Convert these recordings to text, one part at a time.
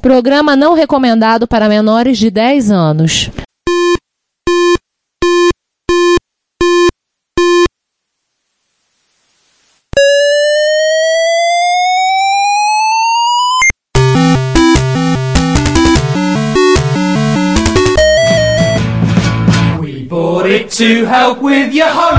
Programa não recomendado para menores de 10 anos. We bought it to help with your.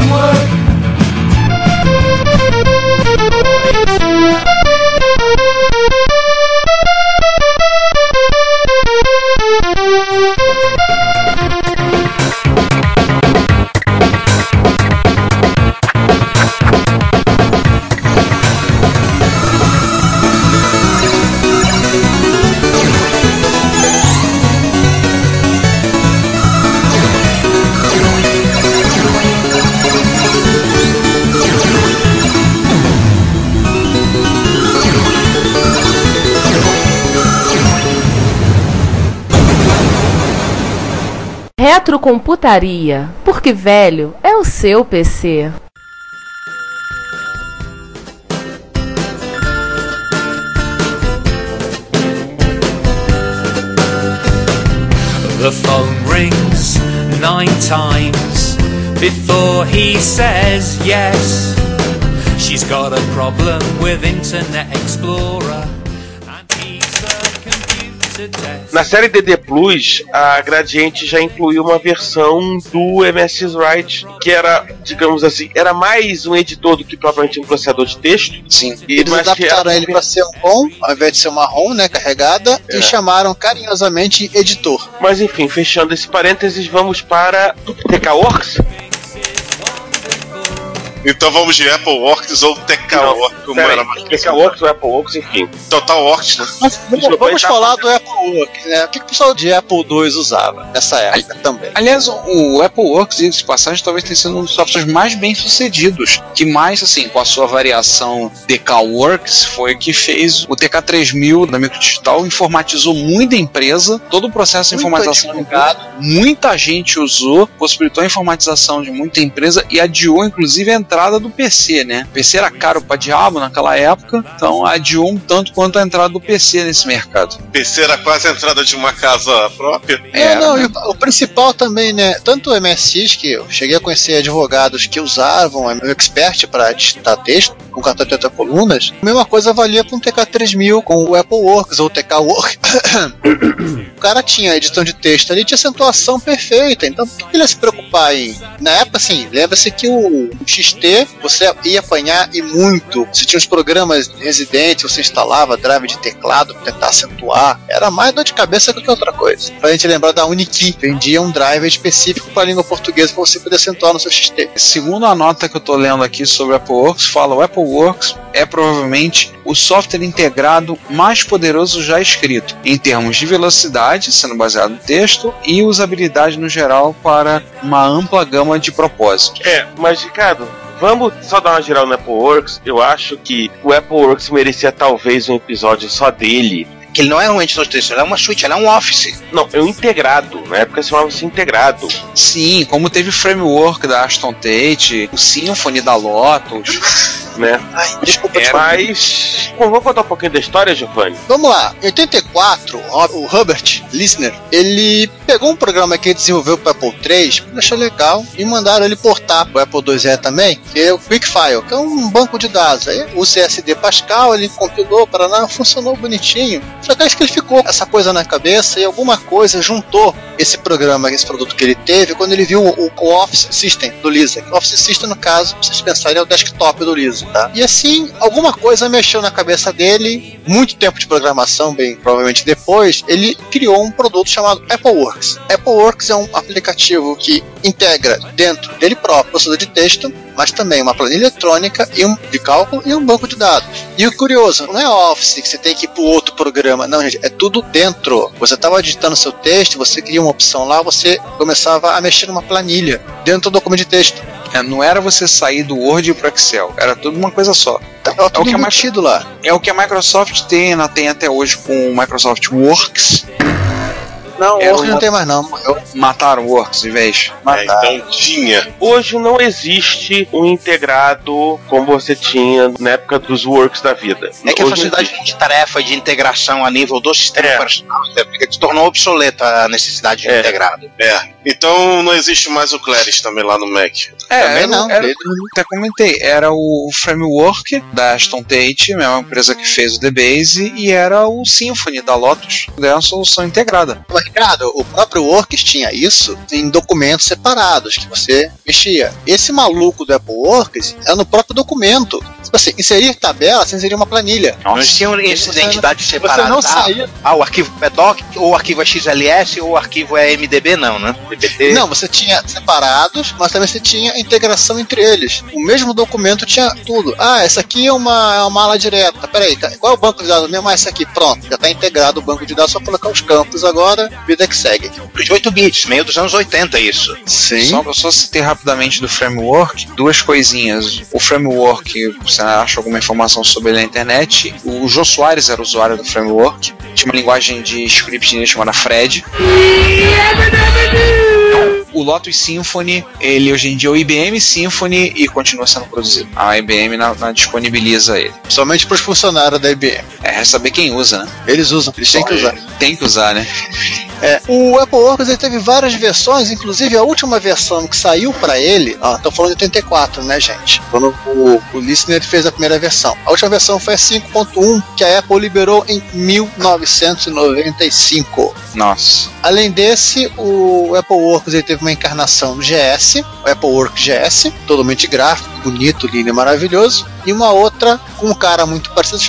Retrocomputaria, porque velho é o seu PC. The phone rings nine times before he says yes. She's got a problem with Internet Explorer. Na série DD Plus, a Gradiente já incluiu uma versão do MSX Write, que era, digamos assim, era mais um editor do que propriamente um processador de texto. Sim. E eles adaptaram era- ele para ser um ROM, ao invés de ser uma ROM, né, carregada, É. e chamaram carinhosamente editor. Mas enfim, fechando esse parênteses, vamos para TK Works. Então vamos de Apple Works ou TK Works, como era mais TK Works ou Apple Works, enfim. Total Works, né? Mas vamos, vamos falar do Apple Works, né? O que, que o pessoal de Apple II usava nessa época também? Aliás, o Apple Works, de passagem, talvez tenha sido um dos softwares mais bem sucedidos. Que mais, assim, com a sua variação DK Works, foi que fez o TK3000 da Microdigital, informatizou muito a empresa, todo o processo de informatização advogado. muita gente usou, possibilitou a informatização de muita empresa e adiou, inclusive, a entrada do PC, né? O PC era caro pra diabo naquela época, então adiou um tanto quanto a entrada do PC nesse mercado. PC era quase a entrada de uma casa própria. Era, não, não, né? e o, o principal também, né? Tanto o MSX, que eu cheguei a conhecer advogados que usavam o Expert para digitar texto, com cartão de 80 colunas, a mesma coisa valia para um TK3000 com o Apple Works ou o TK Works. o cara tinha edição de texto ali, tinha acentuação perfeita, então por que ele ia se preocupar em. Na época, assim, lembra-se que o, o XT você ia apanhar e muito. Você tinha os programas residentes, você instalava drive de teclado para tentar acentuar. Era mais dor de cabeça do que outra coisa. Pra gente lembrar da Uniki, vendia um driver específico para a língua portuguesa para você poder acentuar no seu XT. Segundo a nota que eu estou lendo aqui sobre o Apple Works, fala o Apple Works é provavelmente o software integrado mais poderoso já escrito, em termos de velocidade, sendo baseado no texto, e usabilidade no geral para uma ampla gama de propósitos. É, mas Ricardo, vamos só dar uma geral no Apple Works. Eu acho que o Apple Works merecia talvez um episódio só dele. Que ele não é um de texto, ele é uma suite, ele é um office. Não, é um integrado. Na época chamava-se integrado. Sim, como teve o framework da Aston Tate, o Symfony da Lotus, né? Ai, desculpa, Era. Mas. Bom, vamos contar um pouquinho da história, Giovanni? Vamos lá, em 84, o Hubert Lisner, ele pegou um programa que ele desenvolveu para Apple III, achou legal e mandaram ele portar para o Apple IIe também, que é o QuickFile, que é um banco de dados. Aí o CSD Pascal, ele compilou para lá, funcionou bonitinho. Só acho que ele ficou essa coisa na cabeça e alguma coisa juntou esse programa, esse produto que ele teve, quando ele viu o, o Office System do Lisa. O Office System, no caso, pra vocês pensarem, é o desktop do Lisa, tá? E assim, alguma coisa mexeu na cabeça dele, muito tempo de programação, bem provavelmente depois, ele criou um produto chamado Apple Works. Apple Works é um aplicativo que integra dentro dele próprio processador de texto, mas também uma planilha eletrônica e um de cálculo e um banco de dados. E o curioso, não é Office que você tem que ir para outro programa, não, gente, é tudo dentro. Você estava digitando seu texto, você cria uma opção lá, você começava a mexer numa planilha dentro do documento de texto. É, não era você sair do Word para Excel, era tudo uma coisa só. Tava tudo que a lá. É o que a Microsoft tem, ela tem até hoje com o Microsoft Works. Não, o Era Works uma- não tem mais não. Mataram o Works de vez. É, então tinha. Hoje não existe um integrado como você tinha na época dos works da vida. É que a Hoje não facilidade de tarefa e de integração a nível do sistema É. operacional né, se tornou obsoleta a necessidade de É. integrado. É. Então não existe mais o Claris também lá no Mac. É, Também não, era, até comentei, era o framework da Aston Tate, a mesma empresa que fez o DBase, e era o Symfony da Lotus, era uma solução integrada. Ricardo, o próprio Works tinha isso em documentos separados que você mexia. Esse maluco do Apple Works é no próprio documento. Tipo assim, inserir tabela, você inserir uma planilha. Não existiam essas Você não- entidades Você separadas. não Ah, saía. Ah, o arquivo é doc, ou o arquivo é XLS, ou o arquivo é MDB, não, né? DBT. Não, você tinha separados, mas também você tinha integração entre eles. O mesmo documento tinha tudo. Ah, essa aqui é uma, é uma ala direta. Peraí, qual é o banco de dados mesmo? Ah, essa aqui, pronto. Já está integrado o banco de dados, só colocar os campos agora, vida que segue. De 8 bits, meio dos anos 80 isso. Sim. Só, só citei rapidamente do framework, duas coisinhas. O framework, você acha alguma informação sobre ele na internet. O Jô Soares era usuário do framework. Tinha uma linguagem de script chamada Fred. O Lotus Symfony, ele hoje em dia é o IBM Symfony e continua sendo produzido. A IBM na, na disponibiliza ele. Somente para os funcionários da IBM. É, resta saber quem usa, né? Eles usam, eles têm que usar. Tem que usar, né? É, o Apple Works ele teve várias versões, inclusive a última versão que saiu para ele, ó, tô falando de 84, né, gente? Quando o, o Listener fez a primeira versão. A última versão foi a 5.1, que a Apple liberou em 1995. Nossa. Além desse, o Apple Works ele teve uma encarnação no GS, o Apple Works GS, totalmente gráfico, bonito, lindo e maravilhoso, e uma outra com um cara muito parecido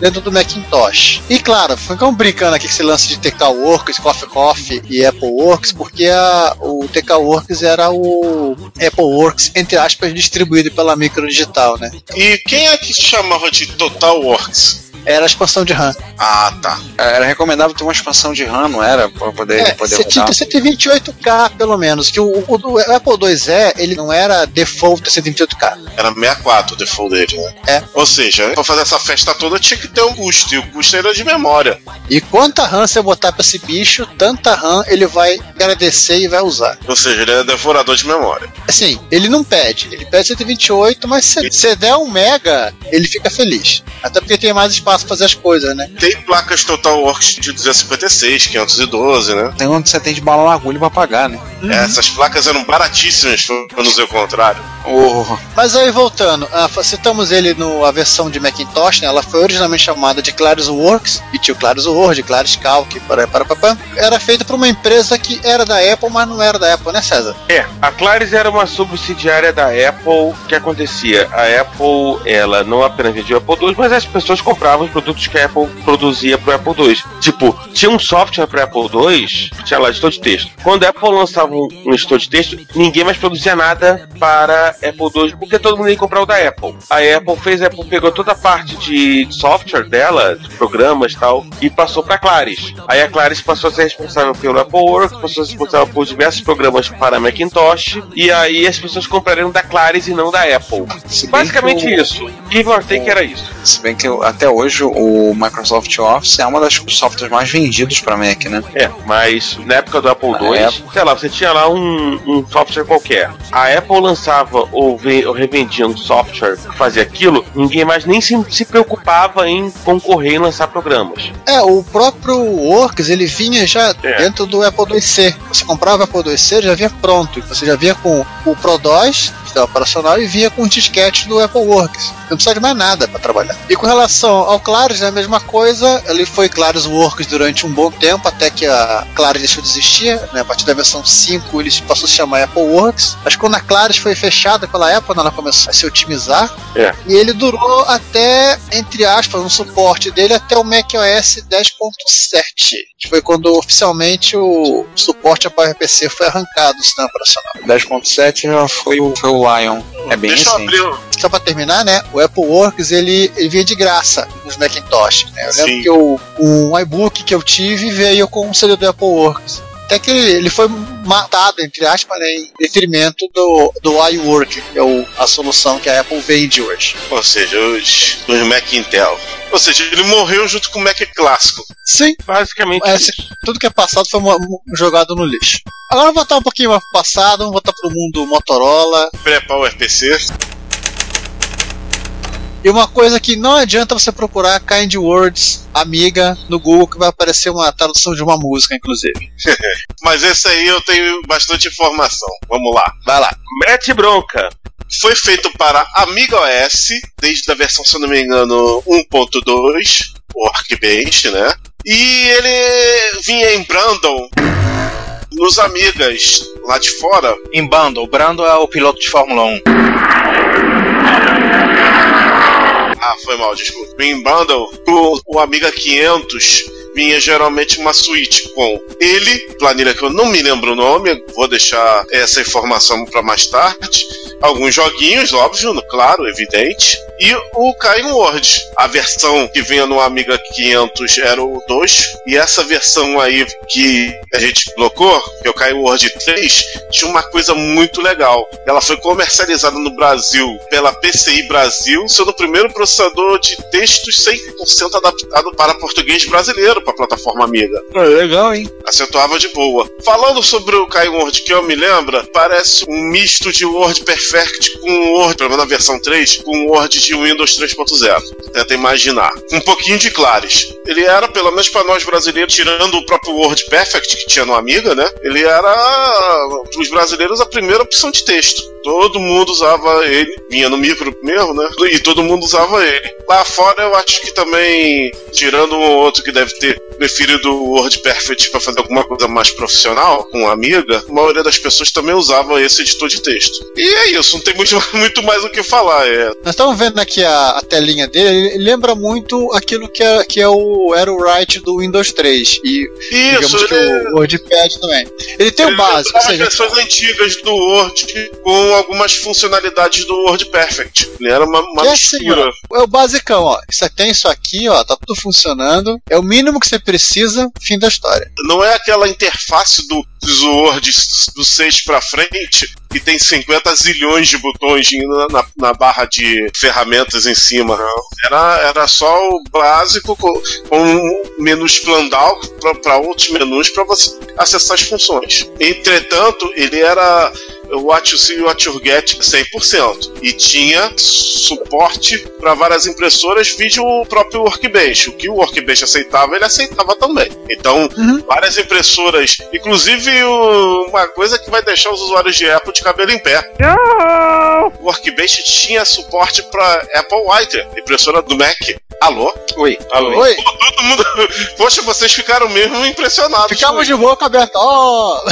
dentro do Macintosh. E claro, ficamos brincando aqui com esse lance de TK Works, Coffee Coffee e Apple Works, porque a- o TK Works era o Apple Works, entre aspas, distribuído pela Micro Digital, né? E quem é que chamava de Total Works? Era a expansão de RAM. Ah, tá. Era recomendável ter uma expansão de RAM, não era? Pra poder, É, poder você tinha rodar. 128K pelo menos, que o, o, o Apple IIe ele não era default 128K. Era 64 o default dele, né? É. Ou seja, pra fazer essa festa toda tinha que ter um custo, e o custo era de memória. E quanta RAM você botar pra esse bicho, tanta RAM ele vai agradecer e vai usar. Ou seja, ele é devorador de memória. Assim, ele não pede, ele pede 128, mas se você der um mega, ele fica feliz. Até porque tem mais espaço pra fazer as coisas, né? Tem placas Total Works de 256, 512, né? Tem onde você tem de bala na agulha pra pagar, né? Essas placas eram baratíssimas, pra não dizer o contrário. Oh, Mas aí voltando, ah, citamos ele no a versão de Macintosh, né? Ela foi originalmente chamada de Claris Works, e tinha o Claris Word, Claris Calc, para para para Era feita por uma empresa que era da Apple, mas não era da Apple, né, César? É, a Claris era uma subsidiária da Apple. O que acontecia? A Apple, ela não apenas vendia o Apple II, mas as pessoas compravam os produtos que a Apple produzia pro Apple II. Tipo, tinha um software para Apple II, tinha lá editor de texto. Quando a Apple lançava um editor de texto, ninguém mais produzia nada para Apple II, porque todo mundo ia comprar o da Apple. A Apple fez, a Apple pegou toda a parte de software dela, de programas e tal, e passou para Claris. Aí a Claris passou a ser responsável pelo Apple Works, passou a ser responsável por diversos programas para Macintosh, e aí as pessoas comprariam da Claris e não da Apple. Basicamente o- isso. Give or take era isso. Se bem que até hoje o Microsoft Office é uma das softwares mais vendidos pra Mac, né? É, mas na época do Apple Na II, época. sei lá, você tinha lá um, um software qualquer. A Apple lançava ou, ou revendia um software que fazia aquilo, ninguém mais nem se, se preocupava em concorrer em lançar programas. É, o próprio Works, ele vinha já É. dentro do Apple IIc. Você comprava o Apple IIc, já vinha pronto. Você já vinha com o Pro 2, sistema operacional, e vinha com o disquete do Apple Works. Não precisa de mais nada para trabalhar. E com relação ao Claris, é a mesma coisa. Ele foi Claris Works durante um bom tempo, até que a Claris deixou de existir. Né? A partir da versão 5, ele passou a se chamar Apple Works. Mas quando a Claris foi fechada pela Apple, ela começou a se otimizar. É. E ele durou até, entre aspas, um suporte dele até o macOS 10.7, que foi quando oficialmente o suporte a PowerPC foi arrancado do sistema operacional. 10.7 já foi o, foi o Lion. É bem Deixa eu abrir. o- Só para terminar, né? O Apple Works ele, ele vinha de graça nos Macintosh. Né? Eu lembro Sim. que eu, um iBook que eu tive veio com o CD do Apple Works. Até que ele, foi matado, entre aspas, né, em detrimento do, do iWork, que é o, a solução que a Apple vende hoje. Ou seja, os, os Mac Intel. Ou seja, ele morreu junto com o Mac clássico. Sim, Basicamente. é, tudo que é passado foi jogado no lixo. Agora vamos voltar um pouquinho mais pro passado, vamos voltar pro mundo Motorola. Pré-Power PC. E uma coisa que não adianta você procurar Kind Words Amiga no Google, que vai aparecer uma tradução de uma música, inclusive. Mas esse aí eu tenho bastante informação. Vamos lá. Vai lá. Mete bronca. Foi feito para Amiga OS, desde a versão, se não me engano, 1.2, o Workbench, né? E ele vinha em Brandon nos Amigas lá de fora. Em Bundle. Brando é o piloto de Fórmula 1. Ah, foi mal, desculpa. Em Bundle, o, o Amiga 500 vinha geralmente uma suíte com ele, planilha que eu não me lembro o nome, vou deixar essa informação para mais tarde. Alguns joguinhos, óbvio, claro, evidente. E o Kain Word. A versão que vinha no Amiga 500 era o 2. E essa versão aí que a gente colocou, que é o Kain Word 3, tinha uma coisa muito legal. Ela foi comercializada no Brasil pela PCI Brasil, sendo o primeiro processador de textos 100% adaptado para português brasileiro, para a plataforma Amiga legal, hein? acentuava de boa. Falando sobre o Kai Word que eu me lembro, parece um misto de Word Perfect com Word, pelo menos na versão 3, com Word de Windows 3.0. Tenta imaginar. Um pouquinho de Clares. Ele era, pelo menos para nós brasileiros, tirando o próprio Word Perfect que tinha no Amiga, né? Ele era, para os brasileiros, a primeira opção de texto. Todo mundo usava ele, vinha no micro mesmo, né? E todo mundo usava ele. Lá fora eu acho que também, tirando um ou outro que deve ter preferido o Word Perfect para fazer alguma coisa mais profissional, com amiga, a maioria das pessoas também usava esse editor de texto. E é isso, não tem muito, muito mais o que falar. É, Nós estamos vendo aqui a, a telinha dele, ele lembra muito aquilo que, é, que é o, era o write do Windows 3. E digamos isso, que ele, o WordPad também. Ele tem o ele básico, ou seja, versões antigas do Word com algumas funcionalidades do Word Perfect. Ele era uma, uma Que é assim, mistura. é o basicão, ó. Você tem isso aqui, ó, tá tudo funcionando. É o mínimo que você precisa, fim da história. não é aquela interface do, Word do 6 pra frente que tem 50 zilhões de botões na, na- na barra de ferramentas em cima. Não. Era, era só o básico com, com um menu explandal para outros menus para você acessar as funções. Entretanto, ele era What You See, What You Get 100%. E tinha suporte para várias impressoras, vídeo o próprio Workbench. O que o Workbench aceitava, ele aceitava também. Então, várias impressoras, inclusive uma coisa que vai deixar os usuários de Apple de cabelo em pé. O Workbench tinha suporte para Apple Writer, impressora do Mac. Alô? Oi. Alô? Oi. Pô, Todo mundo. Poxa, vocês ficaram mesmo impressionados. Ficamos de boca aberta. Ó!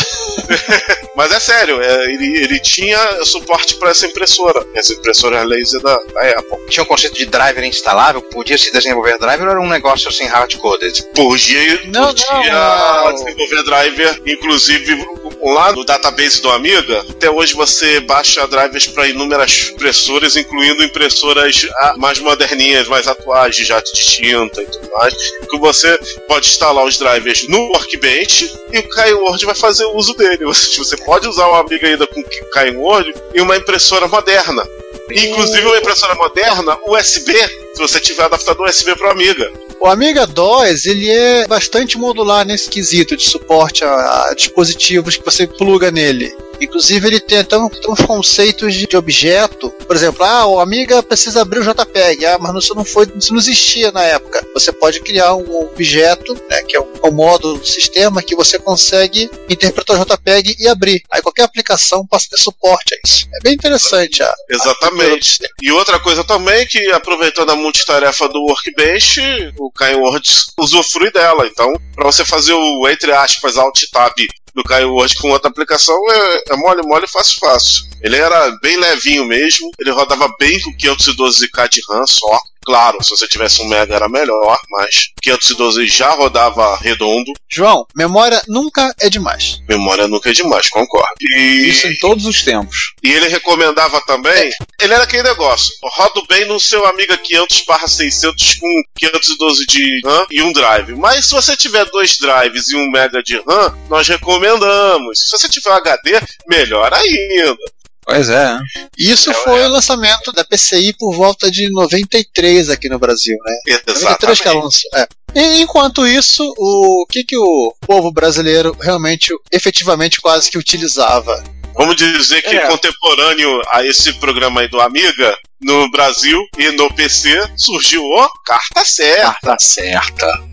Mas é sério, é, ele, ele tinha suporte para essa impressora, essa impressora laser da, da Apple. Tinha um conceito de driver instalável, podia se desenvolver driver ou era um negócio assim hard-coded? Podia, Não, podia não, é. desenvolver driver, inclusive lá no database do Amiga, até hoje você baixa drivers para inúmeras impressoras, incluindo impressoras ah, mais moderninhas, mais atuais, jato de tinta e tudo mais, que você pode instalar os drivers no Workbench e o KiWord vai fazer uso dele. Você, pode usar o Amiga ainda com o KiWord e uma impressora moderna. Inclusive uma impressora moderna USB, se você tiver adaptador USB para Amiga. O Amiga DOS, ele é bastante modular nesse quesito de suporte a, a dispositivos que você pluga nele. Inclusive ele tem até um- uns conceitos de, de objeto. Por exemplo, ah, o Amiga precisa abrir o JPEG. Ah, mas isso não foi, isso não existia na época. Você pode criar um objeto, né, que é o, o módulo do sistema que você consegue interpretar o JPEG e abrir. Aí qualquer aplicação passa a ter suporte a isso. É bem interessante a, Exatamente. E outra coisa também que aproveitando a multitarefa do Workbench, o KaiWord usufrui dela. Então, para você fazer o entre aspas alt tab do KaiWord com outra aplicação é, é mole, mole, fácil, fácil. Ele era bem levinho mesmo, ele rodava bem com 512k de RAM só. Claro, se você tivesse um Mega era melhor, mas 512 já rodava redondo. João, memória nunca é demais. Memória nunca é demais, concordo. E, Isso em todos os tempos. e ele recomendava também. Ele era aquele negócio: rodo bem no seu Amiga 500 600 com 512 de RAM e um drive. Mas se você tiver dois drives e um Mega de RAM, nós recomendamos. Se você tiver um HD, melhor ainda. Pois é. Isso foi é. o lançamento da PCI por volta de 93 aqui no Brasil, né? 93 que ela Exatamente. lançou. É. E, enquanto isso, o que, que o povo brasileiro realmente, efetivamente, quase que utilizava? Vamos dizer que É. contemporâneo a esse programa aí do Amiga, no Brasil e no PC, surgiu o Carta Certa. Carta certa.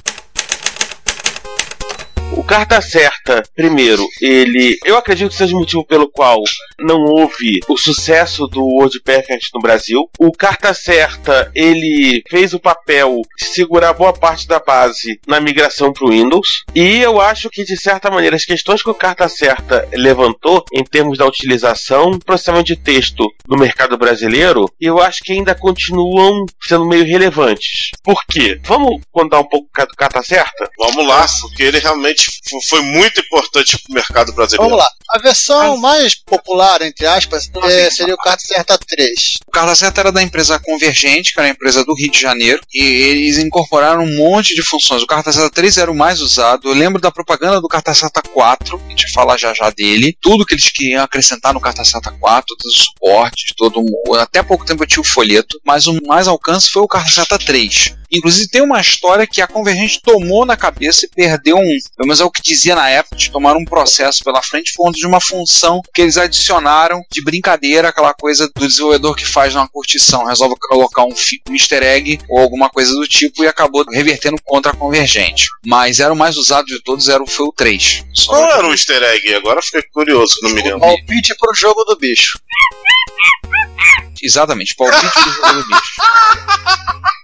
Carta Certa, primeiro, ele. Eu acredito que seja o motivo pelo qual não houve o sucesso do World Perfect no Brasil. O Carta Certa, ele fez o papel de segurar boa parte da base na migração para o Windows. E eu acho que, de certa maneira, as questões que o Carta Certa levantou em termos da utilização, processamento de texto no mercado brasileiro, eu acho que ainda continuam sendo meio relevantes. Por quê? Vamos contar um pouco do Carta Certa? Vamos lá, porque ele realmente foi muito importante pro mercado brasileiro. Vamos lá. A versão mais popular, entre aspas, é, seria o Carta Certa 3. O Carta Certa era da empresa Convergente, que era uma empresa do Rio de Janeiro, e eles incorporaram um monte de funções. O Carta Certa 3 era o mais usado. Eu lembro da propaganda do Carta Certa 4, a gente vai falar já já dele. Tudo que eles queriam acrescentar no Carta Certa 4, todos os suportes, todo um- até pouco tempo eu tinha o folheto, mas o mais alcance foi o Carta Certa 3. Inclusive tem uma história que a Convergente tomou na cabeça e perdeu um, pelo menos é o que dizia na época, de tomar um processo pela frente por conta de uma função que eles adicionaram de brincadeira, aquela coisa do desenvolvedor que faz numa curtição, resolve colocar um, um easter egg ou alguma coisa do tipo e acabou revertendo contra a Convergente. Mas era o mais usado de todos, era o, foi o 3. Só Qual era o easter egg? Agora fiquei curioso, não me lembro. Palpite pro jogo do bicho. Exatamente, palpite do jogo do bicho.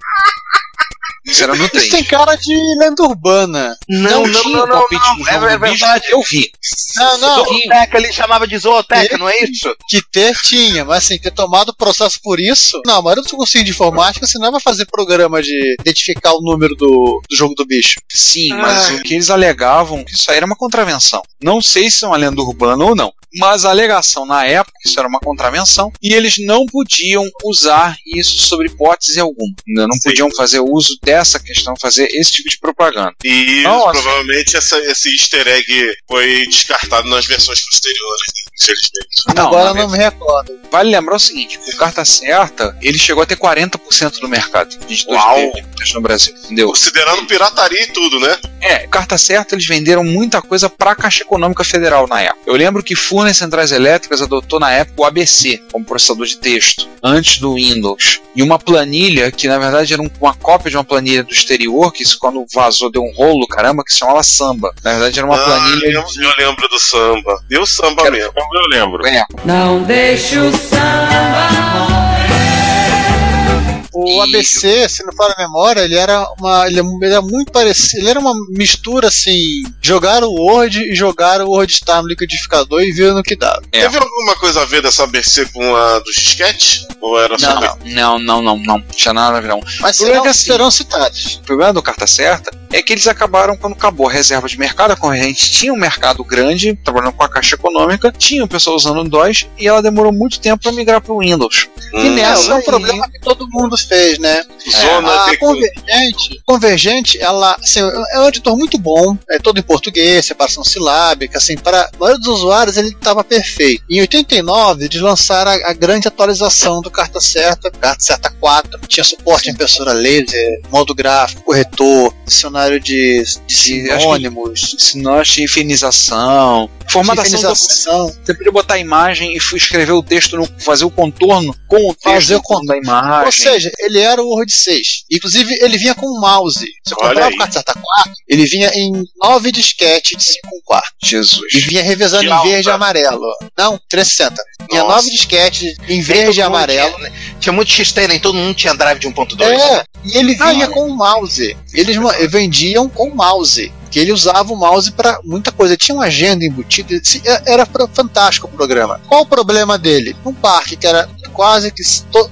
Isso era no 3. Isso tem cara de lenda urbana. Não, Não tinha palpite do É, jogo é bicho, verdade. eu vi. Não, não. Zooteca, ele chamava de zooteca, não é isso? Que ter tinha, mas assim, ter tomado o processo por isso. Não, a maioria dos cursinhos de informática você não vai fazer programa de identificar o número do, do jogo do bicho. Sim, mas o que eles alegavam que isso aí era uma contravenção. Não sei se é uma lenda urbana ou não, mas a alegação na época que isso era uma contravenção e eles não podiam usar isso sobre hipótese alguma. Não não Sim. podiam fazer uso dessa questão, fazer esse tipo de propaganda. E Não, assim- provavelmente essa- esse easter egg foi descartado nas versões posteriores, né? infelizmente. Não, Agora não me recordo. Vale lembrar o seguinte: o Carta Certa ele chegou a ter 40% do mercado de editores Uau. de texto no Brasil, entendeu? Considerando pirataria e tudo, né? É, carta certa, eles venderam muita coisa para a Caixa Econômica Federal na época. Eu lembro que Furnas Centrais Elétricas adotou na época o ABC como processador de texto, antes do Windows. E uma planilha, que na verdade era um- uma cópia de uma planilha do exterior, que isso quando vazou deu um rolo, caramba, que se chamava Samba. Na verdade era uma Ah, planilha eu, de. eu lembro do samba. Deu samba Quero- mesmo. Eu lembro. É, Não deixe o samba O E- ABC, se não fala a memória, ele era uma. Ele, ele era muito parecido. Ele era uma mistura assim. Jogar o Word e jogar o Word Star no liquidificador e ver no que dava. É. Teve alguma coisa a ver dessa ABC com a do disquete? Ou era só. não, não, não, não, não, tinha nada a ver não. Mas O problema é serão, que assim- serão citados. O problema do Carta Certa é que eles acabaram quando acabou a reserva de mercado, a corrente tinha um mercado grande, trabalhando com a Caixa Econômica, tinha o pessoal usando o DOS e ela demorou muito tempo para migrar para o Windows. E Hum, nessa é um aí- problema que todo mundo fez, né? Zona a de. Convergente, Convergente, ela assim, é um editor muito bom, é todo em português, separação silábica, assim, para a maioria dos usuários ele estava perfeito. Em 89, eles lançaram a, a grande atualização do Carta Certa, Carta Certa 4, tinha suporte em impressora laser, modo gráfico, corretor, dicionário de, de sinônimos, Sinócio, infinização, formatação. do-. Você podia botar a imagem e escrever o texto, no, fazer o contorno com o texto Fazer o contorno da imagem. Ou seja, ele era o 6. Inclusive, ele vinha com um mouse. Você Olha comprava o Carta Certa 4, ele vinha em 9 disquetes de 5 quartos. Jesus. E vinha revezando em verde e amarelo. Não, 360. Tinha Nossa. nove disquetes em verde e amarelo. Tinha, tinha muito XT, nem todo mundo tinha drive de 1.2. É, e ele vinha com o mouse. Eles vendiam com o mouse. Que ele usava o mouse para muita coisa. Tinha uma agenda embutida. é- Era fantástico o programa. Qual o problema dele? Um parque que era quase que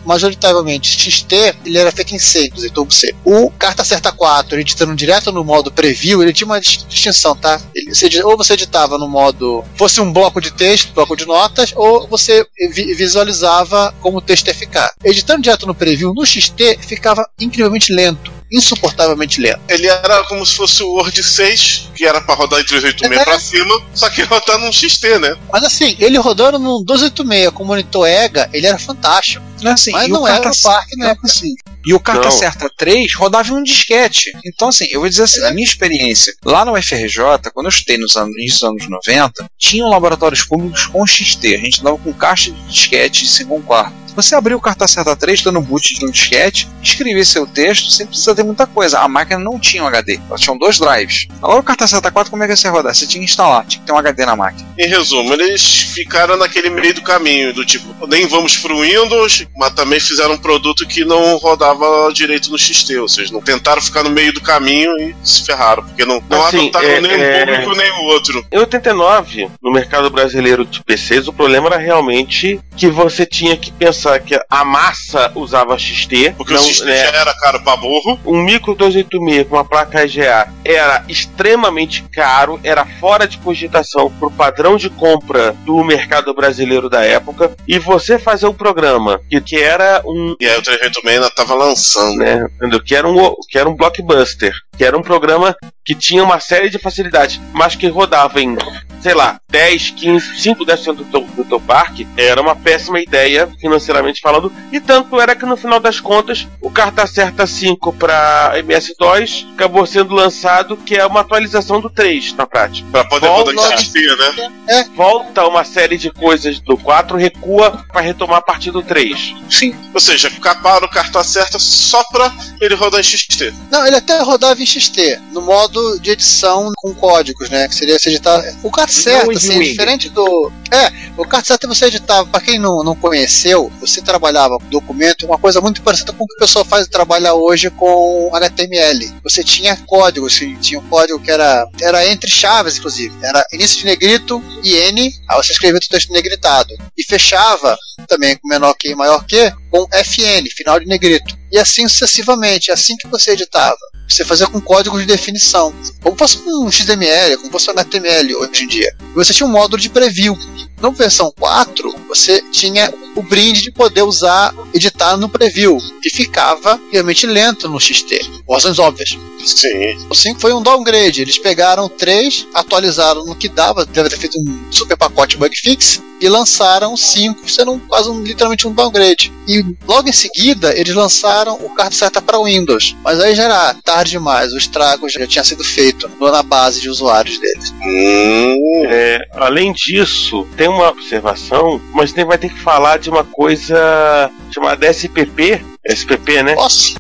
majoritariamente XT, ele era feito em C, em tubo C. O Carta Certa 4, editando direto no modo preview, ele tinha uma dis- distinção, tá? Ele, você ou você editava no modo. fosse um bloco de texto, bloco de notas, ou você vi- visualizava como o texto ia ficar. Editando direto no preview, no XT, ficava incrivelmente lento. Insuportavelmente lento. Ele era como se fosse o Word 6, que era pra rodar em 386 É. pra cima, só que rodar num XT, né? Mas assim, ele rodando no 286 com monitor EGA, ele era fantástico. Não é assim, Mas e não o era no parque na época assim. E o Carta Não. Certa 3 rodava em um disquete. Então, assim, eu vou dizer assim, na minha experiência, lá no FRJ, quando eu estudei nos anos, dos anos 90, tinham laboratórios públicos com XT. A gente andava com caixa de disquete 5 quarto. Você abrir o Carta Certa 3, dando boot de um disquete, escrever seu texto, sem precisar ter muita coisa. A máquina não tinha um HD, ela tinha dois drives. Agora o Carta Certa 4, como é que você ia rodar? Você tinha que instalar, tinha que ter um HD na máquina. Em resumo, eles ficaram naquele meio do caminho, do tipo, nem vamos pro Windows, mas também fizeram um produto que não rodava direito no XT, ou seja, não tentaram ficar no meio do caminho e se ferraram, porque não, não Assim, adotaram é- nem um é- público nem o outro. Em 89, no mercado brasileiro de PCs, o problema era realmente que você tinha que pensar que a massa usava XT. Porque não, o XT né, já era caro pra burro. um micro 286 com uma placa EGA era extremamente caro, era fora de cogitação pro padrão de compra do mercado brasileiro da época. E você fazer um programa que, que era um E aí o 386 ainda tava lançando. né? Que era um que era um blockbuster, que era um programa que tinha uma série de facilidades, mas que rodava em, sei lá, 10, 15, 5, 10% do teu, do teu parque, era uma péssima ideia, financeiramente falando, e tanto era que no final das contas, o Carta Certa 5 para MS-DOS acabou sendo lançado, que é uma atualização do 3, na prática. Pra poder Volta em XT, né? Volta uma série de coisas do 4, recua para retomar a partir do 3. Sim. Ou seja, caparam o carta certa só pra ele rodar em XT. Não, ele até rodava em XT, no modo de edição com códigos, né? Que seria se editar. O carta certa, assim, diferente do. É, o carta certa você editava, pra quem não, não conheceu, você trabalhava com documento, uma coisa muito parecida com o que o pessoal faz trabalhar hoje com HTML. Você tinha códigos, você tinha um código que era, era entre chaves, inclusive. Era início de negrito e N, aí você escrevia o texto negritado. E fechava também com menor que e maior que, com FN, final de negrito. E assim sucessivamente, é assim que você editava. Você fazia com códigos de definição, como fosse um XML, como fosse um HTML hoje em dia. E você tinha um módulo de preview. Na versão 4, você tinha o brinde de poder usar, editar no preview, que ficava realmente lento no XT, por razões óbvias. Sim. O 5 foi um downgrade. Eles pegaram o 3, atualizaram no que dava, deve ter feito um super pacote bug fix, e lançaram o 5, sendo um- quase um, literalmente um downgrade. E logo em seguida, eles lançaram o carta certa para Windows. Mas aí já era tarde demais, o estrago já tinha sido feito na base de usuários deles. Hum, É, além disso, tem uma observação, mas tem, vai ter que falar de uma coisa chamada SPP. SPP, né? Posso?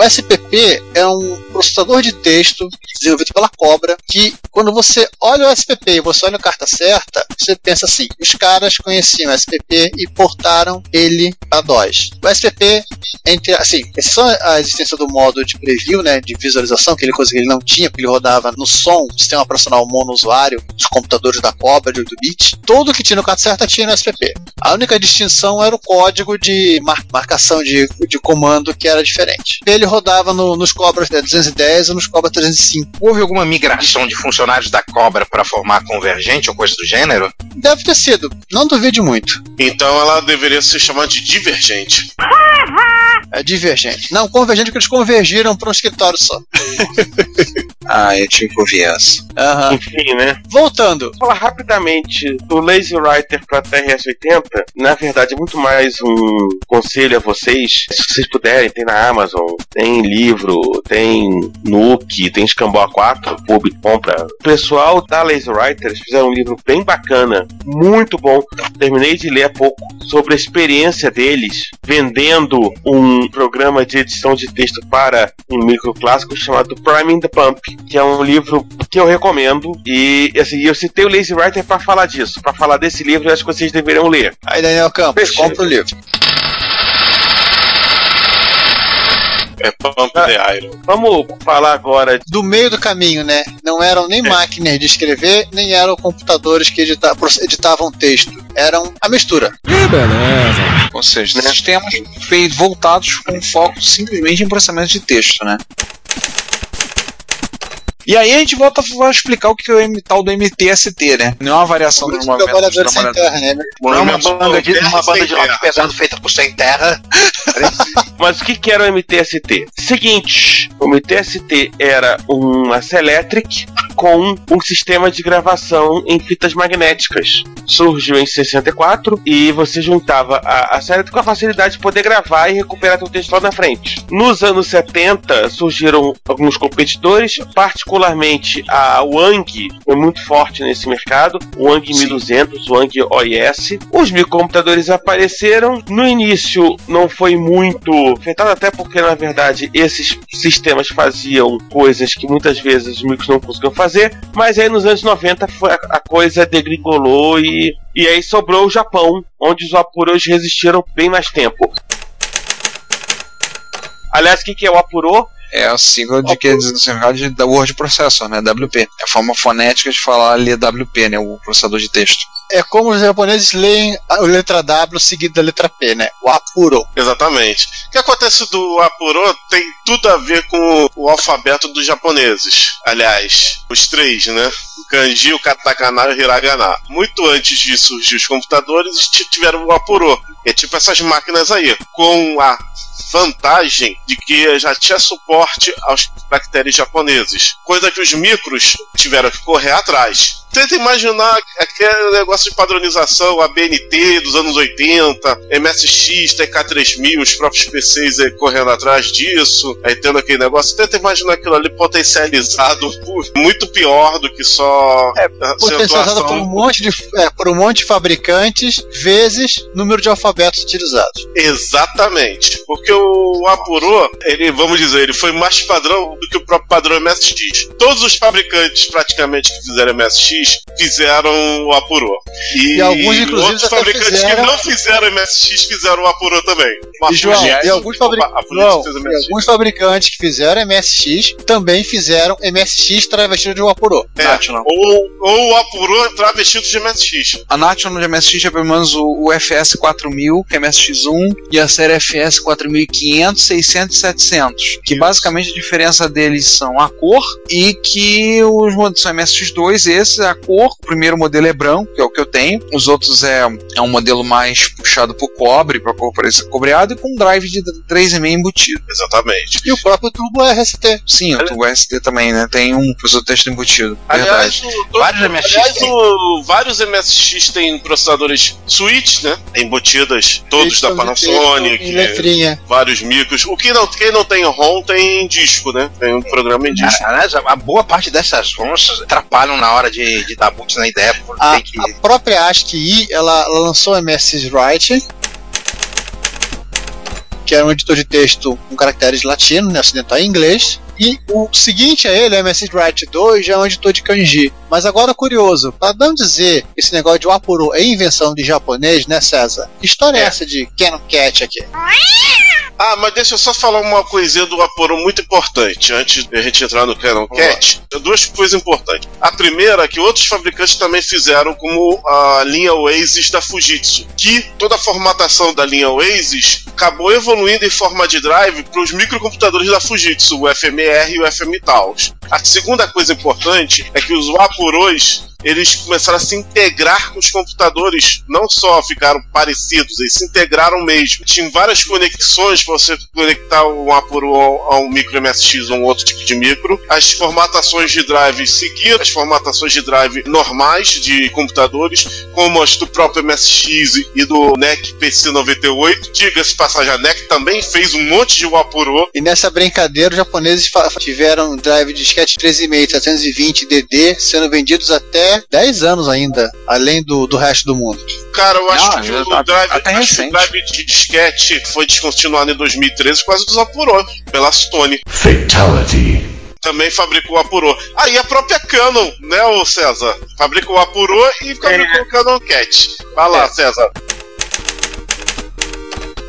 O SPP é um processador de texto desenvolvido pela Cobra que, quando você olha o SPP e você olha a carta certa, você pensa assim: os caras conheciam o SPP e portaram ele para DOS. O SPP, entre assim, exceção a existência do modo de preview, né, de visualização, que ele coisa que ele não tinha, porque ele rodava no som, sistema operacional monousuário, dos computadores da Cobra, de 8 bits, tudo que tinha no carta certa tinha no SPP. A única distinção era o código de mar- marcação de, de comando que era diferente. Ele rodava no- nos Cobras né, 210 ou nos Cobra 305. Houve alguma migração de funcionários da Cobra para formar Convergente ou coisa do gênero? Deve ter sido, não duvide muito. então ela deveria ser chamada de divergente. É divergente. Não, convergente porque eles convergiram para um escritório só. Ah, eu tive ouvir essa. Aham. Enfim, né? Voltando. Vou falar rapidamente do Lazy Writer para TRS-80. Na verdade, é muito mais um conselho a vocês. Se vocês puderem, tem na Amazon, tem livro, tem Nuke, tem Escambau 4, Pub compra. O pessoal da Lazy Writer eles fizeram um livro bem bacana, muito bom. Terminei de ler há pouco sobre a experiência deles vendendo um programa de edição de texto para um microclássico chamado Priming the Pump, que é um livro que eu recomendo. E assim, eu citei o Lazy Writer para falar disso, para falar desse livro, eu acho que vocês deveriam ler. Aí, Daniel Campos, compra o livro. É Pump Ah. the Iron. Vamos falar agora Do meio do caminho, né? Não eram nem máquinas de escrever, nem eram computadores que edita- editavam texto. Eram a mistura. Ou seja, sistemas feitos, voltados com foco simplesmente em processamento de texto, né? E aí a gente volta a explicar o que é o M- tal do MTST, né? Não é uma variação do movimento dos Trabalhadores terra, né? Não é uma banda de, uma banda de rock pesado feita por Sem Terra. Mas o que, que era o MTST? Seguinte, o MTST era uma Selectric com um sistema de gravação em fitas magnéticas. Surgiu em 64 e você juntava a, a Selectric com a facilidade de poder gravar e recuperar seu texto lá na frente. Nos anos 70 surgiram alguns competidores, particularmente a Wang foi muito forte nesse mercado, Wang 1200, o Wang OIS. Os microcomputadores apareceram, no início não foi muito afetado, até porque na verdade esses sistemas faziam coisas que muitas vezes os micros não conseguiam fazer, mas aí nos anos 90 foi, a, coisa degringolou e, e aí sobrou o Japão, onde os apuros resistiram bem mais tempo. Aliás, o que, que é o apurô? É a sigla de que é da Word Processor, né? WP. É a forma fonética de falar ali WP, né? O processador de texto. É como os japoneses leem a letra W seguida da letra P, né? O apuro. Exatamente. O que acontece do Apuro tem tudo a ver com o alfabeto dos japoneses. Aliás, os três, né? O kanji, o katakana e o hiragana. Muito antes de surgir os computadores, tiveram o Apuro. É tipo essas máquinas aí, com a vantagem de que já tinha suporte aos caracteres japoneses, coisa que os micros tiveram que correr atrás. Tenta imaginar aquele negócio de padronização, a BNT dos anos 80, MSX, TK3000, os próprios PCs aí correndo atrás disso, aí tendo aquele negócio. Tenta imaginar aquilo ali potencializado por muito pior do que só é, Potencializado por um monte de, é, por um monte de fabricantes, vezes número de alfabetos utilizados. Exatamente. Porque o Apuro, ele, vamos dizer, ele foi mais padrão do que o próprio padrão MSX. Todos os fabricantes praticamente que fizeram MSX fizeram o Apuro. E, E alguns, inclusive, outros fabricantes fizeram- que não fizeram MSX fizeram o Apuro também. E, João, e alguns, fabri- opa, João, e alguns fabricantes que fizeram MSX também fizeram MSX travestido de um apuro. É, National. ou, ou o Apuro travestido de MSX. A National de MSX é pelo menos o, o FS 4000, que é MSX1, e a série FS 4500, 600 e 700. Que basicamente a diferença deles são a cor e que os modelos são MSX2, esse, a cor. O primeiro modelo é branco, que é o que eu tenho. Os outros é, é um modelo mais puxado pro cobre, parecer cobreado, e com drive de 3,5 embutido. Exatamente. E o próprio tubo é RST. Sim, o tubo ST também, né? Tem um professor texto embutido. Aliás, Verdade. o, todo- Vários MSX aliás, tem. o- vários MSX têm processadores switch, né? Embutidas, todos da Panasonic, texto letrinha. vários micros. O que não, quem não tem ROM tem disco, né? Tem um programa em disco. Aliás, a, a boa parte dessas ROMs atrapalham na hora de, de dar boot na ideia. porque A, tem que... a própria ASCII, ela, ela lançou o MSX Write, que era um editor de texto com caracteres latino, né, ocidental em inglês. E o seguinte a ele, o MSX Write 2, já é um editor de kanji. Mas agora, curioso, para não dizer que esse negócio de Wapuro é invenção de japonês, né, César? Que história é, É. essa de Canon Cat aqui? Ah, mas deixa eu só falar uma coisinha do Aporo muito importante, antes de a gente entrar no Canon Cat. Duas coisas importantes. A primeira é que outros fabricantes também fizeram, como a linha Oasis da Fujitsu, que toda a formatação da linha Oasis acabou evoluindo em forma de drive para os microcomputadores da Fujitsu, o FMR e o FMTAUS. A segunda coisa importante é que os Apuros eles começaram a se integrar com os computadores, não só ficaram parecidos, eles se integraram mesmo. Tinha várias conexões para você conectar um Apuro a um micro MSX ou um outro tipo de micro. As formatações de drive seguiam as formatações de drive normais de computadores, como as do próprio MSX e do NEC PC98. Diga-se passagem, a NEC também fez um monte de Wapuro. E nessa brincadeira, os japoneses tiveram drive de disquete 13,5 720 DD sendo vendidos até 10 anos ainda, além do, do resto do mundo. Cara, eu acho Não, que o drive, até acho que o drive de disquete foi descontinuado em 2013 por causa dos Apuro, pela Sony. Fatality. Também fabricou o Apuro. Aí a própria Canon, né, ô César? Fabricou o Apuro e fabricou o Canon Cat. Vai lá, É. César.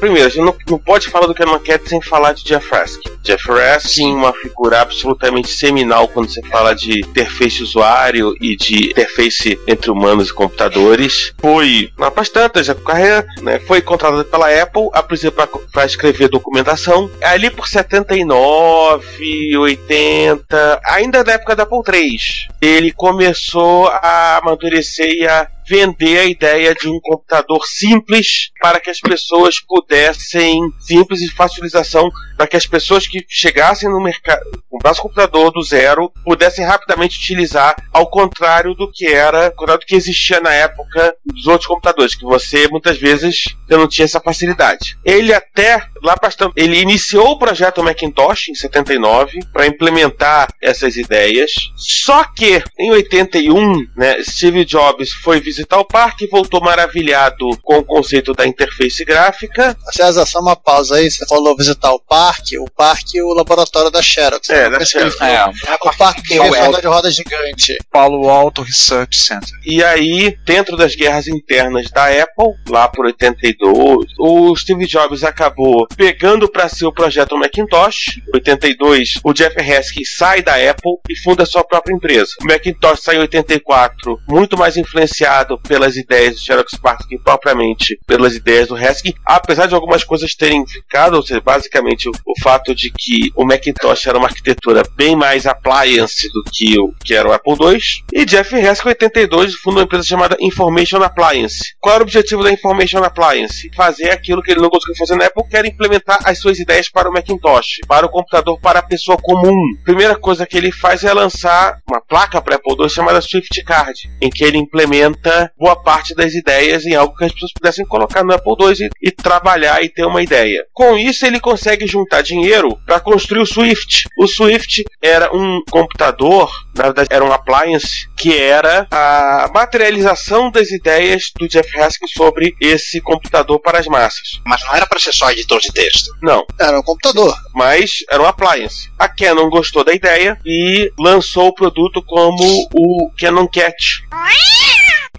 Primeiro, a gente não, não pode falar do Canon Cat sem falar de Diafrasc. Jeff Raskin, uma figura absolutamente seminal quando você fala de interface usuário e de interface entre humanos e computadores. Foi, na bastante já carreira, né, foi contratado pela Apple, a princípio para escrever documentação. Ali por 79, 80, ainda na época da Apple III, ele começou a amadurecer e a vender a ideia de um computador simples para que as pessoas pudessem simples e facilitação para que as pessoas que chegassem no mercado, comprassem o computador do zero, pudessem rapidamente utilizar, ao contrário do que era, ao contrário do que existia na época dos outros computadores, que você muitas vezes não tinha essa facilidade. Ele até lá bastante, ele iniciou o projeto Macintosh em 79 para implementar essas ideias. Só que em 81, né, Steve Jobs foi visitar o parque e voltou maravilhado com o conceito da interface gráfica. César, só uma pausa aí. Você falou visitar o parque, o parque e o laboratório da Xerox. É, da Xerox. É, O parque que é uma de roda gigante. Palo Alto Research Center. E aí, dentro das guerras internas da Apple, lá por 82, o Steve Jobs acabou pegando para si o projeto Macintosh. Em 82, o Jeff Haskin sai da Apple e funda sua própria empresa. O Macintosh sai em 84, muito mais influenciado pelas ideias do Xerox Park que propriamente pelas ideias do Haskin, apesar de algumas coisas terem ficado, ou seja, basicamente o, fato de que o Macintosh era uma arquitetura bem mais appliance do que o que era o Apple II. E Jeff Haskin, em 82, fundou uma empresa chamada Information Appliance. Qual era o objetivo da Information Appliance? Fazer aquilo que ele não conseguiu fazer na Apple, que era implementar as suas ideias para o Macintosh, para o computador para a pessoa comum. Primeira coisa que ele faz é lançar uma placa para Apple II chamada Swift Card, em que ele implementa boa parte das ideias em algo que as pessoas pudessem colocar no Apple II e, e trabalhar e ter uma ideia. Com isso, ele consegue juntar dinheiro para construir o Swift. O Swift era um computador, na verdade, era um appliance que era a materialização das ideias do Jeff Haskin sobre esse computador para as massas. Mas não era para ser só editor de texto. Não, Era um computador. mas era um appliance. A Canon gostou da ideia e lançou o produto como o Canon Cat.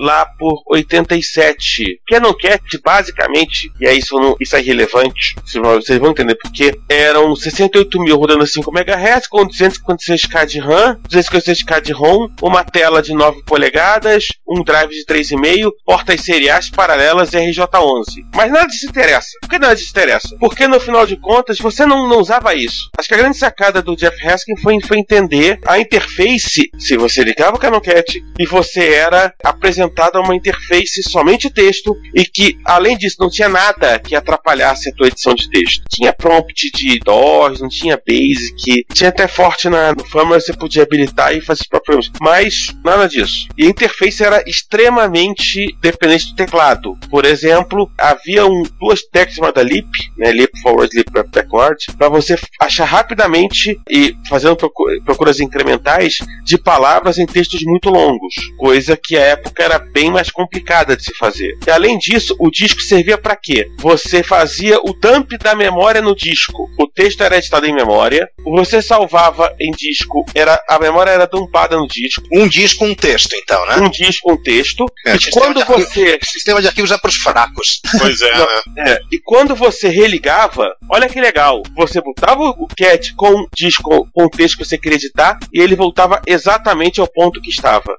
Lá por 87. Canon Cat, basicamente, e aí isso, não, isso é irrelevante, vocês vão- entender porque, eram 68 mil rodando a 5 MHz com 256k de RAM, 256k de ROM, uma tela de 9 polegadas, um drive de 3,5, portas seriais paralelas e RJ11. Mas nada disso interessa. Por que nada disso interessa? Porque no final de contas você não, não usava isso. Acho que a grande sacada do Jeff Haskin foi, foi entender a interface. Se você ligava o Canon Cat e você era apresentado a uma interface somente texto e que, além disso, não tinha nada que atrapalhasse a tua edição de texto. Tinha prompt de DOS, não tinha Basic, tinha até forte na, Fama você podia habilitar e fazer os próprios, mas nada disso. E a interface era extremamente dependente do teclado. Por exemplo, havia um, duas técnicas chamadas Leap, né, Leap Forward, Leap Backward, para você achar rapidamente e fazendo procu- procuras incrementais de palavras em textos muito longos, coisa que à época era bem mais complicada de se fazer. E além disso, o disco servia para quê? Você fazia o dump da memória no disco. O texto era editado em memória, você salvava em disco, era a memória era dumpada no disco, Um disco, um texto, então, né? um disco, um texto. É, e sistema quando de arquivo- você Sistema de arquivos é para os fracos. Pois é, né? É, e quando você religava, olha que legal, você botava o cat com o disco com o texto que você queria editar e ele voltava exatamente ao ponto que estava.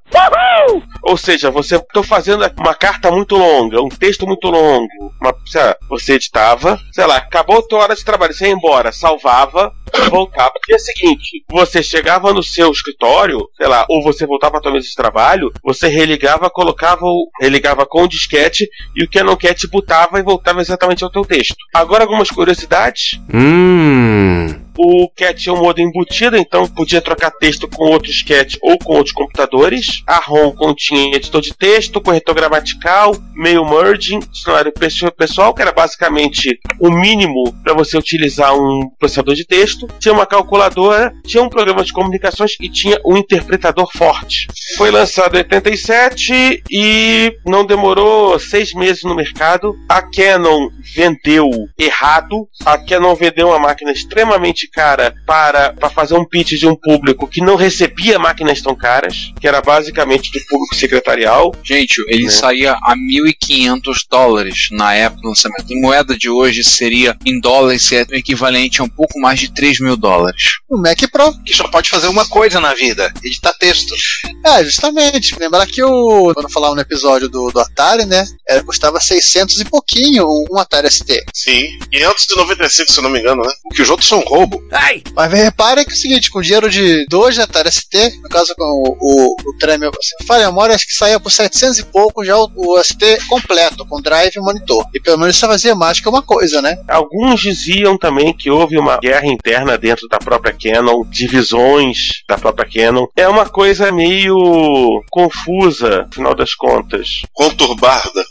Ou seja, você estou fazendo uma carta muito longa, um texto muito longo, uma, lá, você editava, sei lá, acabou a tua hora de trabalho, você ia embora, salvava, voltava. No dia seguinte, você chegava no seu escritório, sei lá, ou você voltava para tua mesa de trabalho, você religava, colocava o religava com o disquete e o Canon Cat botava e voltava exatamente ao teu texto. Agora algumas curiosidades. Hum. O Cat tinha um modo embutido, então podia trocar texto com outros Cat ou com outros computadores. A ROM continha editor de texto, corretor gramatical, meio merging, dicionário pessoa- pessoal, que era basicamente o mínimo para você utilizar um processador de texto. Tinha uma calculadora, tinha um programa de comunicações e tinha um interpretador forte. Foi lançado em 87 e não demorou seis meses no mercado. A Canon vendeu errado. A Canon vendeu uma máquina extremamente basicamente, cara, para, para fazer um pitch de um público que não recebia máquinas tão caras, que era basicamente do público secretarial. Gente, ele Né? saía a 1.500 dólares na época do lançamento. Em moeda de hoje seria, em dólares, seria o equivalente a um pouco mais de 3 mil dólares. O Mac Pro. Que só pode fazer uma coisa na vida: editar texto. É, justamente. Lembrar que o. Quando falava no episódio do, do Atari, né? Era, custava 600 e pouquinho um, um Atari ST. Sim. 595, se eu não me engano, né? O que os outros são roubo. Mas reparem que é o seguinte, com dinheiro de dois Atari ST, no caso com o, o, o Tremel, se falha a memória, acho que saía por 700 e pouco já o, o ST completo, com drive e monitor. E pelo menos isso fazia mais que uma coisa, né? Alguns diziam também que houve uma guerra interna dentro da própria Canon, divisões da própria Canon. É uma coisa meio confusa, afinal das contas. Conturbada.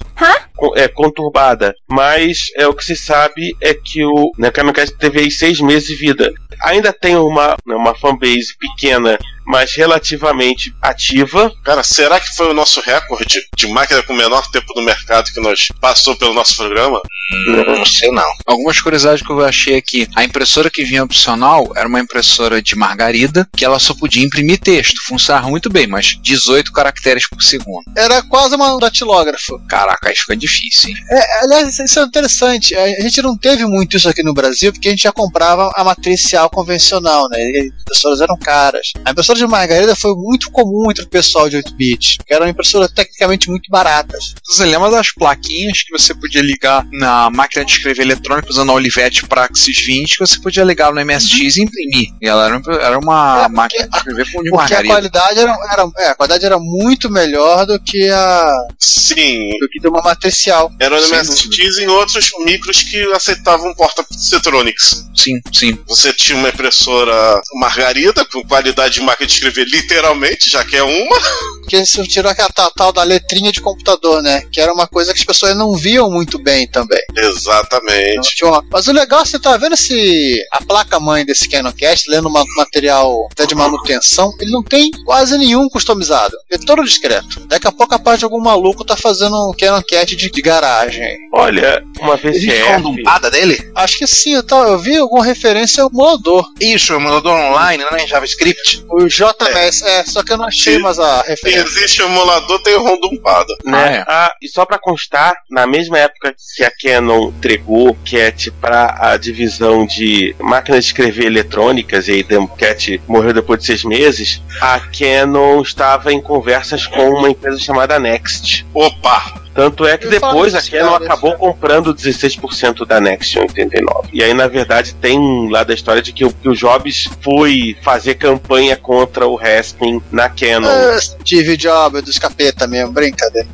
Co- É conturbada, mas é o que se sabe é que o né, o Camicast teve aí seis meses de vida. Ainda tem uma, né, uma fanbase pequena, mas relativamente ativa. Cara, será que foi o nosso recorde de máquina com menor tempo no mercado que nós passou pelo nosso programa? Não sei não. Algumas curiosidades que eu achei aqui. A impressora que vinha opcional era uma impressora de margarida, que ela só podia imprimir texto. Funcionava muito bem, mas 18 caracteres por segundo. Era quase uma datilógrafo. Caraca, aí fica difícil, hein? É, aliás, isso é interessante. A gente não teve muito isso aqui no Brasil, porque a gente já comprava a matricial convencional, né? E as impressoras eram caras. A impressora de margarida foi muito comum entre o pessoal de 8-bit, que era uma impressora tecnicamente muito baratas. Você lembra das plaquinhas que você podia ligar na máquina de escrever eletrônica usando a Olivetti Praxis 20, que você podia ligar no MSX e imprimir. E ela era, uma- era uma É, máquina de escrever com de Porque a margarida. qualidade era, era- é, a qualidade era muito melhor do que a Sim. do que de uma matricial. Era no MSX e em outros micros que aceitavam porta Cetronics. Sim, sim. Você tinha uma impressora margarida, com qualidade de máquina de escrever literalmente, já que é uma. Porque isso tirou aquela tal, tal da letrinha de computador, né? Que era uma coisa que as pessoas não viam muito bem também. Exatamente. Uma- Mas o legal, você tá vendo esse a placa mãe desse Canoncast, lendo uma material até de manutenção, ele não tem quase nenhum customizado. É todo discreto. Daqui a pouco a parte de algum maluco tá fazendo um Canoncast de, de garagem. Olha, uma Existe VCF. rondumpada dele? Acho que sim, eu, tava- eu vi alguma referência ao emulador. Isso, emulador online, né? Em JavaScript. O JMS, é, só que eu não achei mais a Se referência. existe emulador, tem o rondumpada. né? Ah, é. Ah, e só pra constar, na mesma época que a Canon entregou Cat para a divisão de máquinas de escrever eletrônicas, e aí Cat morreu depois de seis meses, a Canon estava em conversas com uma empresa chamada Next. Opa! Tanto é que Eu depois a Canon cara, acabou isso. comprando 16% da Next em 89. E aí, na verdade, tem lá da história de que o, que o Jobs foi fazer campanha contra o Raspin na Canon. Ah, Steve Jobs dos capeta mesmo, brincadeira.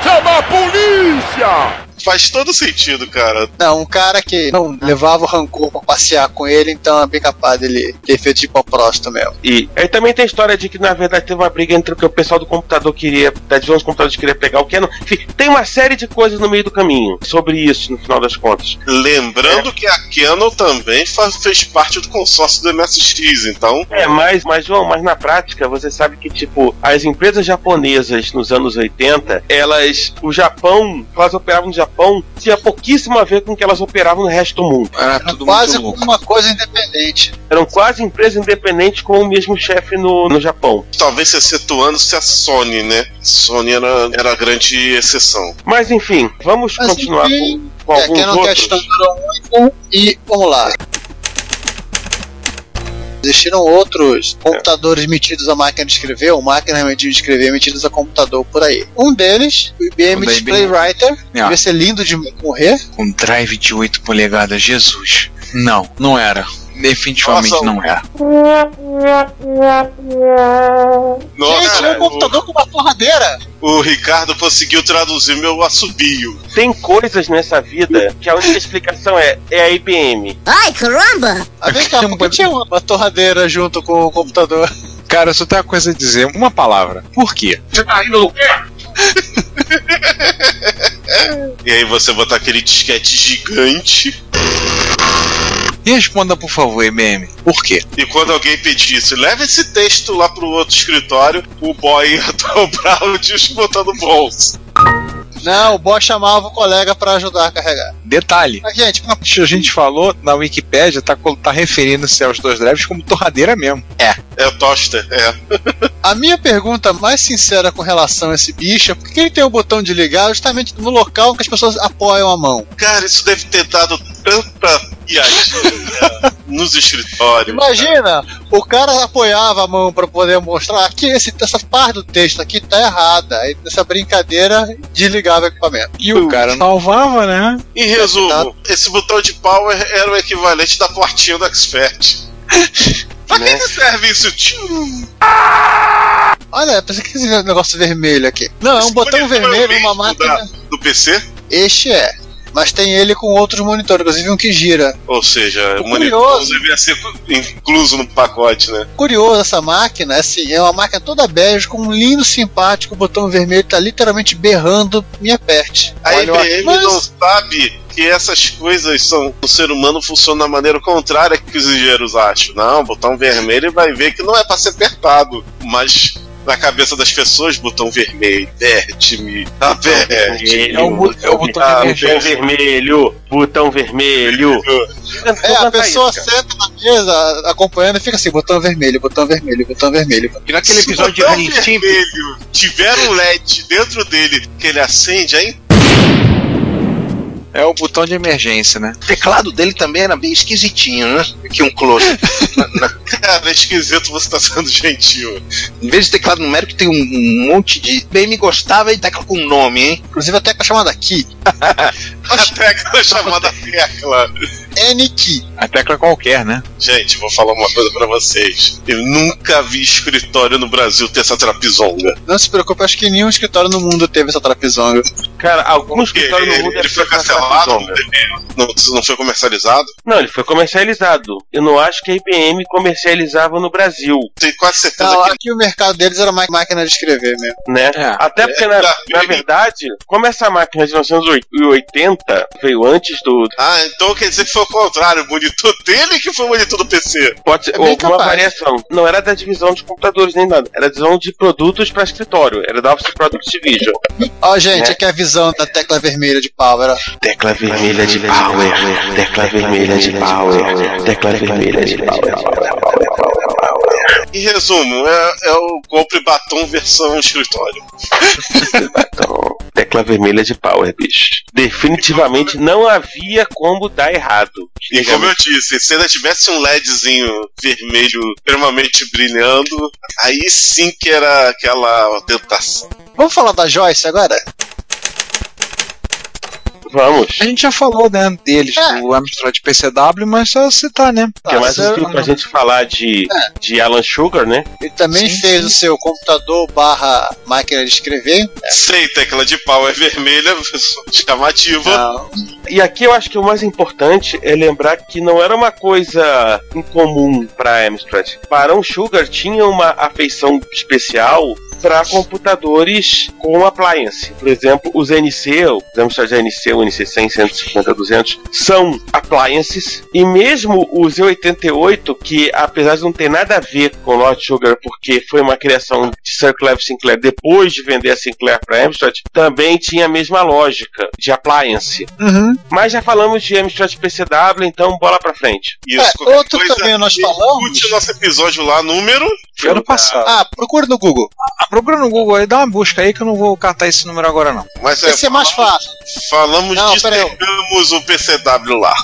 Faz todo sentido, cara. Não, um cara que não levava o rancor pra passear com ele, então é bem capaz dele ter feito tipo próstata mesmo. E aí também tem a história de que, na verdade, teve uma briga entre o que o pessoal do computador queria, da divisão dos computadores queria pegar o Canon. Enfim, tem uma série de coisas no meio do caminho sobre isso, no final das contas. Lembrando que a Canon também fa- fez parte do consórcio do MSX, então. É, mas, mas, João, mas na prática, você sabe que, tipo, as empresas japonesas nos anos 80, elas, o Japão, elas operavam no Japão, tinha pouquíssimo a ver com o que elas operavam no resto do mundo. Era tudo Quase muito louco. uma coisa independente. Eram quase empresas independentes com o mesmo chefe no, no Japão. Talvez se excetuando-se a Sony, né? Sony era, era a grande exceção. Mas enfim, vamos Mas, continuar enfim, com, com é, alguns outros. 1 e vamos lá. Existiram outros computadores metidos a máquina de escrever, ou máquinas de escrever metidas a computador por aí. Um deles, o IBM O da Display IBM. Writer, Ah. devia ser lindo de morrer. Com drive de 8 polegadas, Jesus. Não, não era. Definitivamente Nossa, não era. Nossa, Gente, um computador com uma torradeira. o, o Ricardo conseguiu traduzir meu assobio. Tem coisas nessa vida que a única explicação é, é a IBM. Ai, caramba! Ah, vem cá, por que tinha uma torradeira junto com o computador? Cara, eu só tenho uma coisa a dizer, uma palavra. Por quê? E aí você botar aquele disquete gigante. Responda, por favor, IBM. Por quê? E quando alguém pedisse, leva esse texto lá pro outro escritório, o boy ia dobrar o disco botando no bolso. Não, o boss chamava o colega pra ajudar a carregar. Detalhe. Mas, gente, A gente falou na Wikipédia, tá, tá referindo-se aos dois drives como torradeira mesmo. É o toaster, é. a minha pergunta mais sincera com relação a esse bicho é por que ele tem o botão de ligar justamente no local que as pessoas apoiam a mão? Cara, isso deve ter dado tanta piadinha nos escritórios. Imagina, o cara apoiava a mão pra poder mostrar aqui esse, essa parte do texto aqui tá errada. Aí nessa brincadeira desligava o equipamento. E o cara salvava, né? Em resumo, esse botão de power era o equivalente da portinha do Expert. pra que que serve isso? Tchum. Olha, pensei que esse negócio vermelho aqui. Não, é um Esse botão monitor vermelho é mesmo máquina. Do PC? Este é. Mas tem ele com outros monitores, inclusive um que gira. Ou seja, o monitor curioso. devia ser incluso no pacote, né? Curioso essa máquina, assim, é uma máquina toda bege com um lindo, simpático botão vermelho, tá literalmente berrando, me aperte. A Olha, IBM mas- não sabe que essas coisas são. O ser humano funciona da maneira contrária que os engenheiros acham. Não, botão vermelho vai ver que não é pra ser apertado. Mas na cabeça das pessoas, botão vermelho, verte-me, aperte. É o, é o botão Ah, vermelho, botão vermelho. É, a pessoa senta na mesa acompanhando e fica assim, botão vermelho, botão vermelho, botão vermelho. E naquele episódio de vermelho tiver um LED dentro dele que ele acende, aí É o botão de emergência, né? o teclado dele também era bem esquisitinho, né? Aqui um close. cara, é esquisito você tá sendo gentil. Em vez de teclado numérico, tem um, monte de. Bem me gostava e tecla com nome, hein? Inclusive a tecla chamada Key. A tecla chamada tecla. N-Key. A tecla qualquer, né? Gente, vou falar uma coisa pra vocês. Eu nunca vi escritório no Brasil ter essa trapizonga. Não se preocupe, acho que nenhum escritório no mundo teve essa trapizonga. Cara, alguns Porque escritórios no mundo ele foi cancelado, não, não, foi comercializado. Não, ele foi comercializado. Eu não acho que a IBM comercializava no Brasil, Tenho quase certeza Não, que aqui o mercado deles era mais máquina de escrever mesmo. né? É. Até porque, na, É, na verdade, como essa máquina de 1980 veio antes do. Ah, então quer dizer que foi o contrário, o monitor dele que foi o monitor do PC. Pode ser É capaz. variação. Não era da divisão de computadores nem nada. Era da divisão de produtos para escritório. Era da Office Product Division. Ó, gente, É. aqui é a visão da tecla vermelha de power. ó. Tecla vermelha de power. Tecla vermelha de power. Tecla vermelha de power. Em resumo, é, é o compre batom versão escritório. Então, tecla vermelha de power, bicho. Definitivamente não havia como dar errado. E como eu disse, se ainda tivesse um LEDzinho vermelho extremamente brilhando, aí sim que era aquela tentação. Vamos falar da Joyce agora? Vamos. A gente já falou, né, deles, É. do Amstrad PCW, mas só citar, né? Que é mais um filme pra gente falar de, de Alan Sugar, né? Ele também Sim, fez sim. o seu computador barra máquina de escrever. Sei, tecla de pau é vermelha, chamativa. Não. E aqui eu acho que o mais importante é lembrar que não era uma coisa incomum para Amstrad. Barão Sugar tinha uma afeição especial para computadores com appliance. Por exemplo, os NC, os Amstrad NC, o NC 100, 150, 200, são appliances. E mesmo os E88, que apesar de não ter nada a ver com Lord Sugar, porque foi uma criação de Sir Clive Sinclair depois de vender a Sinclair para Amstrad, também tinha a mesma lógica de appliance. Uhum. Mas já falamos de Amstrad PCW, então bola pra frente. Isso, É, outro também nós falamos. Escute nosso episódio lá, número. Foi ano passado. Ah, procura no Google. Ah, procura no Google aí, dá uma busca aí que eu não vou catar esse número agora, não. Mas Esse é mais falamos- fácil. Falamos Não, disso, pegamos o PCW lá.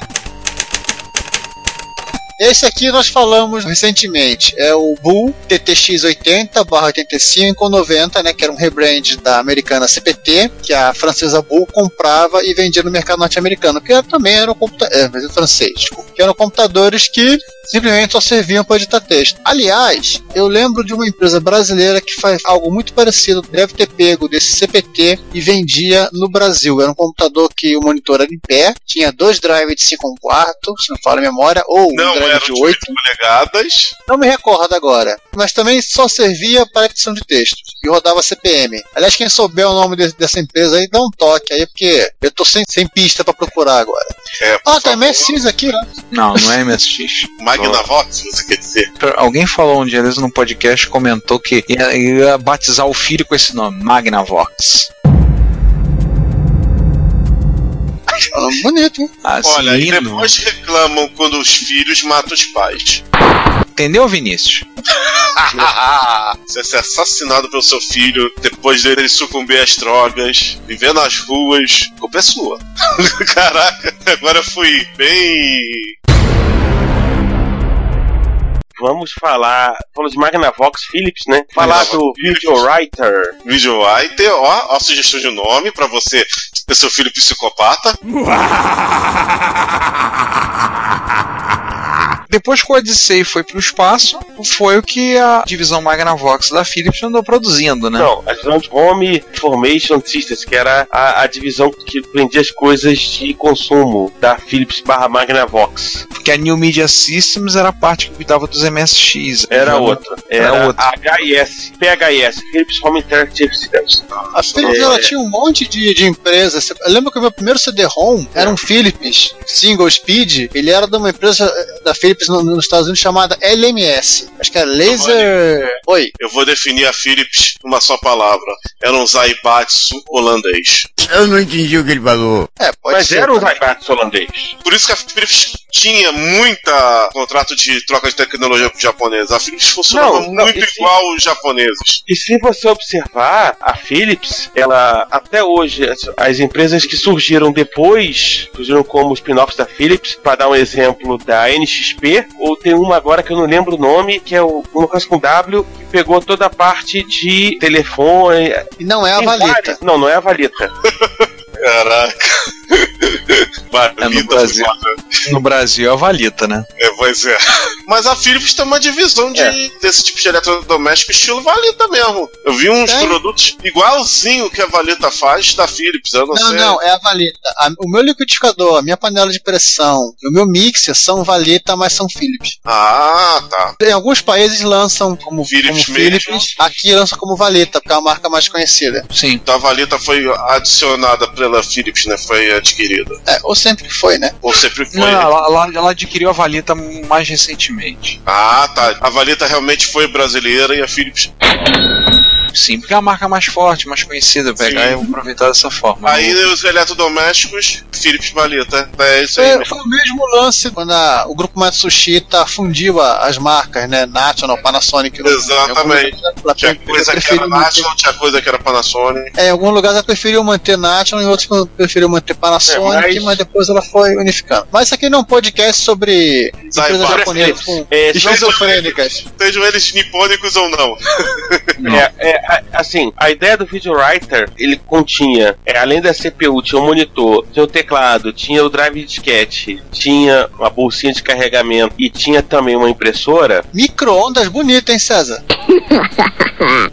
Esse aqui nós falamos recentemente. É o Bull TTX80/8590, né, que era um rebrand da americana CPT, que a francesa Bull comprava e vendia no mercado norte-americano, que também eram computadores, é, mas é francês, que eram computadores que simplesmente só serviam para editar texto. Aliás, eu lembro de uma empresa brasileira que faz algo muito parecido, deve ter pego desse CPT e vendia no Brasil. Era um computador que o monitor era em pé, tinha dois drives de 5 quarto, se não fala a memória, ou um Não drive eram de de 8. 8 polegadas. Não me recordo agora. Mas também só servia para edição de textos. E rodava CPM. Aliás, quem souber o nome de- dessa empresa aí, dá um toque aí, porque eu tô sem, sem pista para procurar agora. É, Ah, tem favor. MSX aqui, né? Não, não é MSX. Magnavox, você quer dizer? Alguém falou um dia desses no podcast, comentou que ia, ia batizar o filho com esse nome, Magnavox. Falando bonito, hein? Assim, Olha, e não. depois reclamam quando os filhos matam os pais. Entendeu, Vinícius? Você ser assassinado pelo seu filho depois dele sucumbir às drogas, viver nas ruas, culpa é sua. Caraca, agora eu fui bem. Vamos falar. Falamos de Magnavox Philips, né? Falar do Videowriter. Videowriter, ó, ó a sugestão de nome pra você ter seu filho psicopata. Depois que o Odyssey foi pro espaço, foi o que a divisão Magnavox da Philips andou produzindo, né? Não, a divisão de Home Information Systems, que era a, a divisão que vendia as coisas de consumo da Philips barra Magnavox. Porque a New Media Systems era a parte que cuidava dos MSX. Era Uhum. outra. Era Era outra. HIS, PHS, Philips Home Interactive Systems. A Philips É. ela tinha um monte de, de empresas. Eu lembro que o meu primeiro CD-ROM era um Philips Single Speed. Ele era de uma empresa eh, da Philips no- nos Estados Unidos chamada LMS. Acho que era Laser. Oi. Eu vou definir a Philips numa só palavra. Era um Zaibatsu holandês. Eu não entendi o que ele falou. É, pode Mas ser. era o Zaibatsu holandês. Por isso que a Philips tinha muita contrato de troca de tecnologia com os japoneses. A Philips funcionava Não, não, muito e sim. igual os japoneses. E se você observar, a Philips, ela até hoje, as, as empresas que surgiram depois, surgiram como spin-offs da Philips, para dar um exemplo da NXP, ou tem uma agora que eu não lembro o nome, que é o, uma coisa com W, que pegou toda a parte de telefone. E não é a Tem Valita. várias- Não, não é a Valita. Caraca. É, no Valita Brasil. No Brasil é a Valita, né? É, pois é. Mas a Philips tem uma divisão de, É. desse tipo de eletrodoméstico estilo Valita mesmo. Eu vi uns Tem? produtos igualzinho que a Valita faz da Philips. Eu não, Não, sei. não, é a Valita. A- o meu liquidificador, a minha panela de pressão e o meu mixer são Valita, mas são Philips. Ah, tá. Em alguns países lançam como Philips como mesmo. Philips, aqui lançam como Valita, porque é a marca mais conhecida. Sim. Então a Valita foi adicionada pela Philips, né? Foi adquirida. É, ou sempre foi, né? Ou sempre foi. Não, não, ela, ela- ela adquiriu a Valita mais recentemente. Ah, tá. A Valita realmente foi brasileira e a Philips. Sim, porque é a marca mais forte, mais conhecida. Pegar Sim. e aproveitar dessa forma. Aí os eletrodomésticos, Philips Valita. É isso aí. Foi, mesmo. foi o mesmo lance quando a- o grupo Matsushita fundiu a- as marcas, né? National, Panasonic. no- Exatamente. ela Tinha coisa que era manter- National, tinha coisa que era Panasonic. É, em alguns lugares ela preferiu manter National, em outros preferiu manter Panasonic, É, mas- mas... depois ela foi unificando. Mas isso aqui não é um podcast sobre empresas japonesas com É, esquizofrênicas. Sejam eles nipônicos ou não. É, é, a- assim, a ideia do Videowriter, ele continha, é, além da CPU, tinha um monitor, tinha o teclado, tinha o drive de disquete, tinha uma bolsinha de carregamento e tinha também uma impressora, Micro-ondas bonito, hein, César?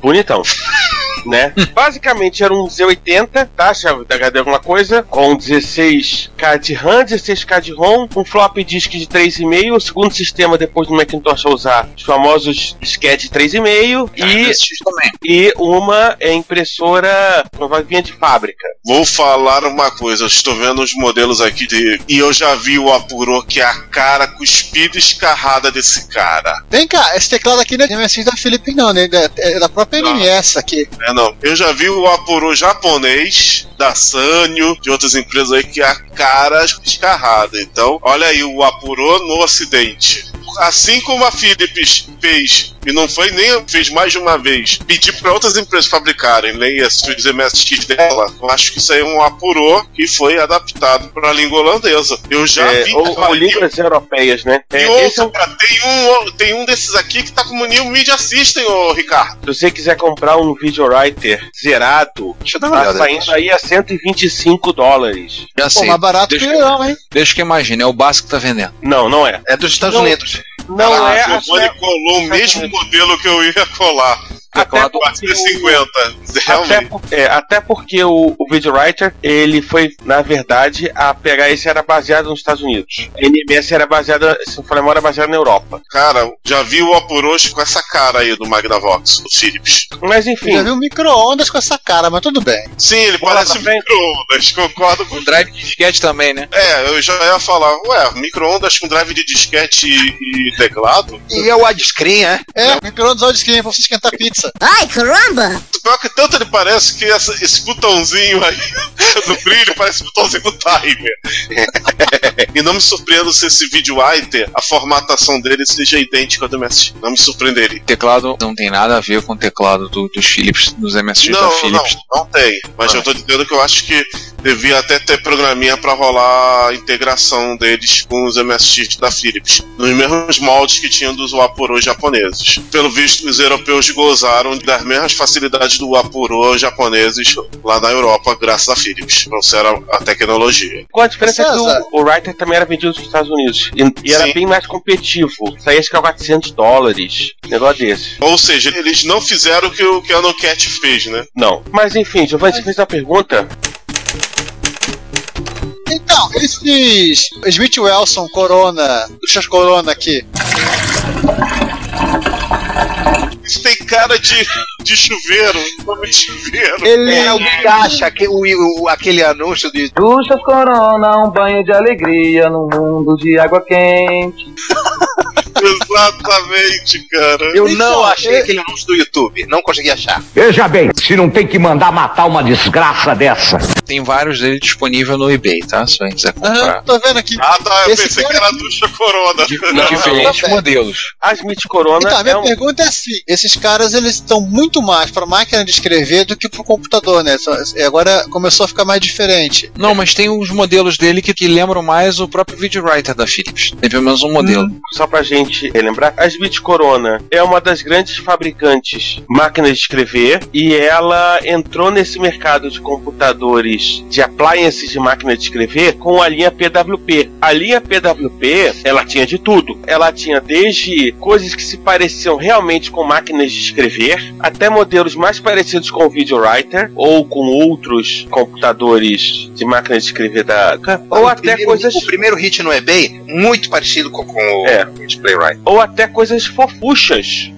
bonitão. Né? Basicamente era um Z80, taxa da HD alguma coisa, com 16K de RAM, 16K de ROM, um flop disk de 3,5, o segundo sistema depois do Macintosh a usar os famosos disquete 3,5 e, também. e uma é, impressora provavelmente vinha de fábrica. Vou falar uma coisa, eu estou vendo os modelos aqui de, e eu já vi o Apuro que é a cara cuspida e escarrada desse cara. Vem cá, esse teclado aqui não é da Felipe, não, né? É da própria NMS aqui. É, não. Eu já vi o Apuro japonês, da Sanyo, de outras empresas aí, que é a cara escarrada. Então, olha aí o Apuro no ocidente. Assim como a Philips fez, e não foi nem fez mais de uma vez, pedir para outras empresas fabricarem leia os MSX dela, eu acho que isso aí é um Apuro que foi adaptado para a língua holandesa. Eu já É, vi. ou, ou línguas europeias, né? e É, é um- tem, um, tem um desses aqui que tá como New Media System, ô Ricardo. se você quiser comprar um Videowriter zerado, Deixa eu dar uma tá olhada. saindo aí a 125 dólares. Já Pô, sei. mais barato deixa, que não, hein? deixa que eu imagine, é o básico que tá vendendo. Não, não é. É dos Estados Não. Unidos. Não Ah, é. o Giovanni colou o mesmo modelo que eu ia colar. Até porque, o, 450. até, Realmente. por- é, até porque o, o Videowriter, ele foi, na verdade, a pegar esse era baseado nos Estados Unidos. A NMS era baseada, se não for memória, era baseada na Europa. Cara, já vi o Apuros com essa cara aí do Magnavox, do Philips. Mas enfim, já vi um micro-ondas com essa cara, mas tudo bem. Sim, ele Bola parece micro-ondas, concordo com. O drive de disquete também, né? É, eu já ia falar, ué, micro-ondas com drive de disquete e, e teclado? E é o widescreen, é? É, micro-ondas olha de screen pra você esquentar pizza. Ai, caramba! pior que tanto ele parece que essa- esse botãozinho aí do brilho parece botãozinho do timer. e não me surpreendo se esse vídeo writer, a formatação dele seja idêntica ao do MSX. Não me surpreenderia. O teclado não tem nada a ver com o teclado do- dos Philips, dos MSX da Não, não, Philips. não tem. Mas Ah. eu tô dizendo que eu acho que devia até ter programinha pra rolar a integração deles com os MSX da Philips. Nos mesmos moldes que tinham dos Wapuro japoneses. Pelo visto, os europeus gozaram das mesmas facilidades do Wapuro japoneses lá na Europa, graças à Philips. Trouxeram a tecnologia. Com a diferença é que o, o Writer também era vendido nos Estados Unidos. E, e era Sim. bem mais competitivo. Saía acho que a 400 dólares. Negócio desse. Ou seja, eles não fizeram o que o que a Nocat fez, né? Não. Mas enfim, Giovanni, você fez uma pergunta. Então, esses Smith Wilson Corona, Luxas Corona aqui, Isso tem cara de, de chuveiro, nome de chuveiro. ele É o que acha que o, o- aquele anúncio de Duchas Corona, um banho de alegria num mundo de água quente. Exatamente, cara. Eu Então, não achei é- aquele anúncio do YouTube, não consegui achar. Veja bem, se não tem que mandar matar uma desgraça dessa. Tem vários dele disponível no eBay, tá? Se alguém quiser comprar. tô vendo aqui. Ah, tá. Eu Esse pensei que era aqui- ducha corona. Não, diferentes não, modelos. A Smith Corona Então, a minha é um, pergunta é assim: esses caras eles estão muito mais para máquina de escrever do que pro computador, né? E agora começou a ficar mais diferente. Não, mas tem uns modelos dele que, que lembram mais o próprio VideoWriter da Philips. Tem pelo menos um modelo. só pra gente relembrar, a Smith Corona é uma das grandes fabricantes de máquinas de escrever e ela entrou nesse mercado de computadores de appliances de máquina de escrever com a linha PWP. A linha PWP, ela tinha de tudo. Ela tinha desde coisas que se pareciam realmente com máquinas de escrever, até modelos mais parecidos com o VideoWriter ou com outros computadores de máquina de escrever da ou até primeiro, coisas O primeiro hit no eBay, muito parecido com, com É. o Displaywright. ou até coisas fofuchas.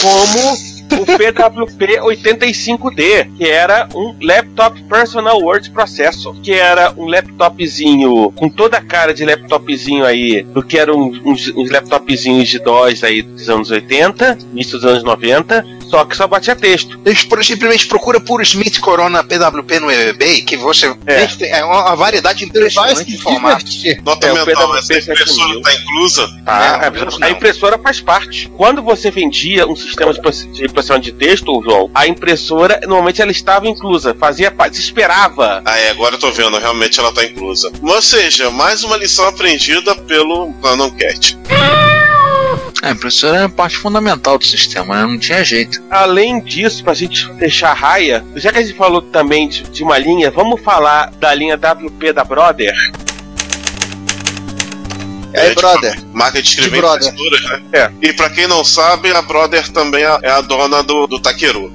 Como o PWP 85D, que era um Laptop Personal Word Processor, que era um laptopzinho com toda a cara de laptopzinho aí, do que eram uns, uns laptopzinhos de DOS aí dos anos 80, início dos anos 90, só que só batia texto. Eles por- simplesmente procura por Smith Corona PWP no eBay, que você É. é uma variedade impressionante de formato. divertir. Nota É, o mental, PWP essa impressora 7000. tá inclusa? Ah, Não, a- não. a impressora faz parte. Quando você vendia um sistema de proce- de impressão de texto, João, a impressora normalmente ela estava inclusa, fazia parte, se esperava. Ah, é, agora eu tô vendo, realmente ela tá inclusa. Ou seja, mais uma lição aprendida pelo Canoncat. A impressora é a parte fundamental do sistema, né? Não tinha jeito. Além disso, pra gente fechar a raia, já que a gente falou também de, de uma linha, vamos falar da linha WP da Brother. É, de brother. fa- Marca de escrever De né? É. E pra quem não sabe, a Brother também é a dona do, do Takeru.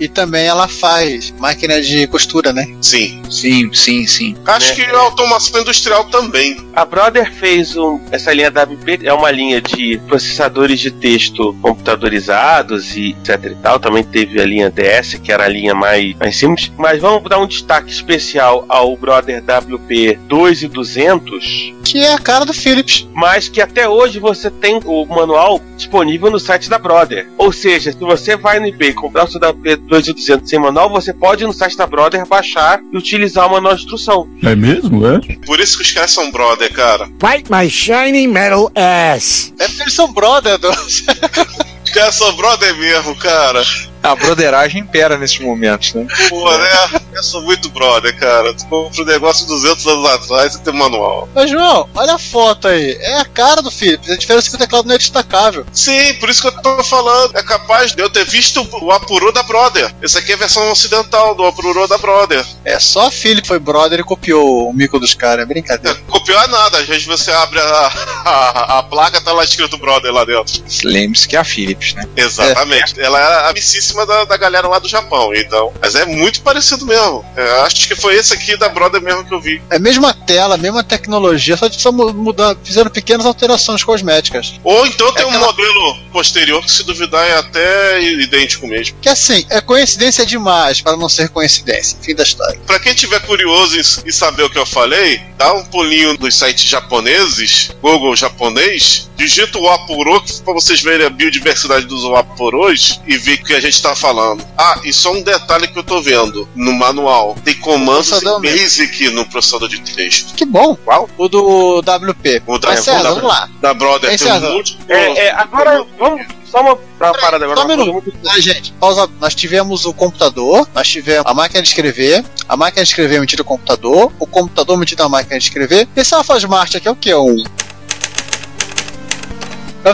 E também ela faz máquina de costura, né? Sim. Sim, sim, sim. Acho Né? que a automação industrial também. A Brother fez um, essa linha WP, é uma linha de processadores de texto computadorizados e etc e tal. Também teve a linha DS, que era a linha mais, mais simples. Mas vamos dar um destaque especial ao Brother WP 2200, Que é a cara do Philips. mas que até hoje você tem o manual disponível no site da Brother. Ou seja, se você vai no eBay comprar o seu WP 2200 sem manual, você pode ir no site da Brother baixar e utilizar o manual de instrução. É mesmo, é? Por isso que os caras são brother, cara. Fight my shiny metal ass. É porque eles são brother. Os caras são brother mesmo, cara. A broderagem impera nesses momentos, né? Pô, né? Eu sou muito brother, cara. Tu compra um negócio 200 anos atrás e tem manual. Mas, João, olha a foto aí. É a cara do Philips. A diferença é que o teclado não é destacável. Sim, por isso que eu tô falando. É capaz de eu ter visto o Apuro da Brother. Essa aqui é a versão ocidental do Apuro da Brother. É só a Philips foi brother e copiou o mico dos caras. É É, brincadeira. copiar nada, às vezes você abre a, a, a placa, tá lá escrito Brother lá dentro. Lembre-se que é a Philips, né? Exatamente. Ela é amicíssima da, da galera lá do Japão, então. Mas é muito parecido mesmo. É, acho que foi esse aqui da Brother mesmo que eu vi. É a mesma tela, a mesma tecnologia, só, só mu- mudar, fizeram pequenas alterações cosméticas. Ou então tem É um aquela- modelo posterior que, se duvidar, é até idêntico mesmo. Que assim, é coincidência demais para não ser coincidência. Fim da história. Pra quem tiver curioso em saber o que eu falei, dá um pulinho nos sites japoneses, Google japonês, digita o Aporox pra vocês verem a biodiversidade dos Aporos e ver que a gente tá falando. Ah, e só um detalhe que eu tô vendo no manual: tem comandos em Basic no processador de texto. Que bom. Qual? O do WP. O da, Mas César, vamos lá. da Brother Hein, tem um César? múltiplo. É, é, agora, vamos. Só uma pra parada agora. Só um minuto. Ah, gente, pausa. Nós tivemos o computador, nós tivemos a máquina de escrever, a máquina de escrever metida no computador, o computador metido na máquina de escrever. Esse Alpha Smart aqui é o que? Um. É um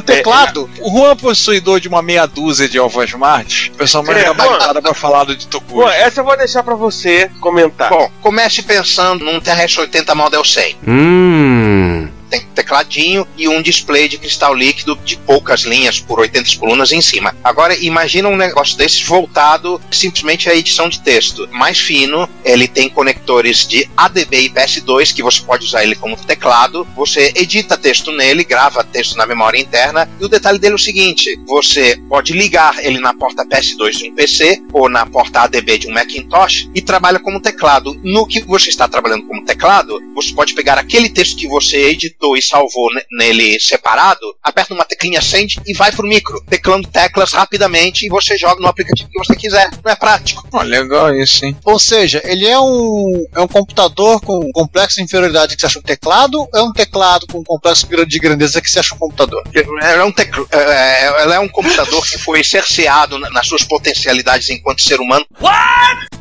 teclado? O Juan é possuidor de uma meia dúzia de Alpha Smart. O pessoal mais É, gabaritado pra falar do de Tokuji. Pô, essa eu vou deixar pra você comentar. Bom, comece pensando num TRS-80 Model 100. Hum. Tem tecladinho e um display de cristal líquido de poucas linhas por 80 colunas em cima. Agora, imagina um negócio desses voltado simplesmente à edição de texto. Mais fino, ele tem conectores de ADB e PS2, que você pode usar ele como teclado. Você edita texto nele, grava texto na memória interna. E o detalhe dele é o seguinte: você pode ligar ele na porta PS2 de um PC ou na porta ADB de um Macintosh e trabalha como teclado. No que você está trabalhando como teclado, você pode pegar aquele texto que você editou e salvou ne- nele separado, aperta uma teclinha send e vai pro micro, teclando teclas rapidamente e você joga no aplicativo que você quiser. Não é prático. Ó, legal isso, hein? Ou seja, ele é um, é um computador com complexo de inferioridade que você acha um teclado, ou é um teclado com complexo de grandeza que você acha um computador? Ela é um, tec- é, ela é um computador que foi cerceado na- nas suas potencialidades enquanto ser humano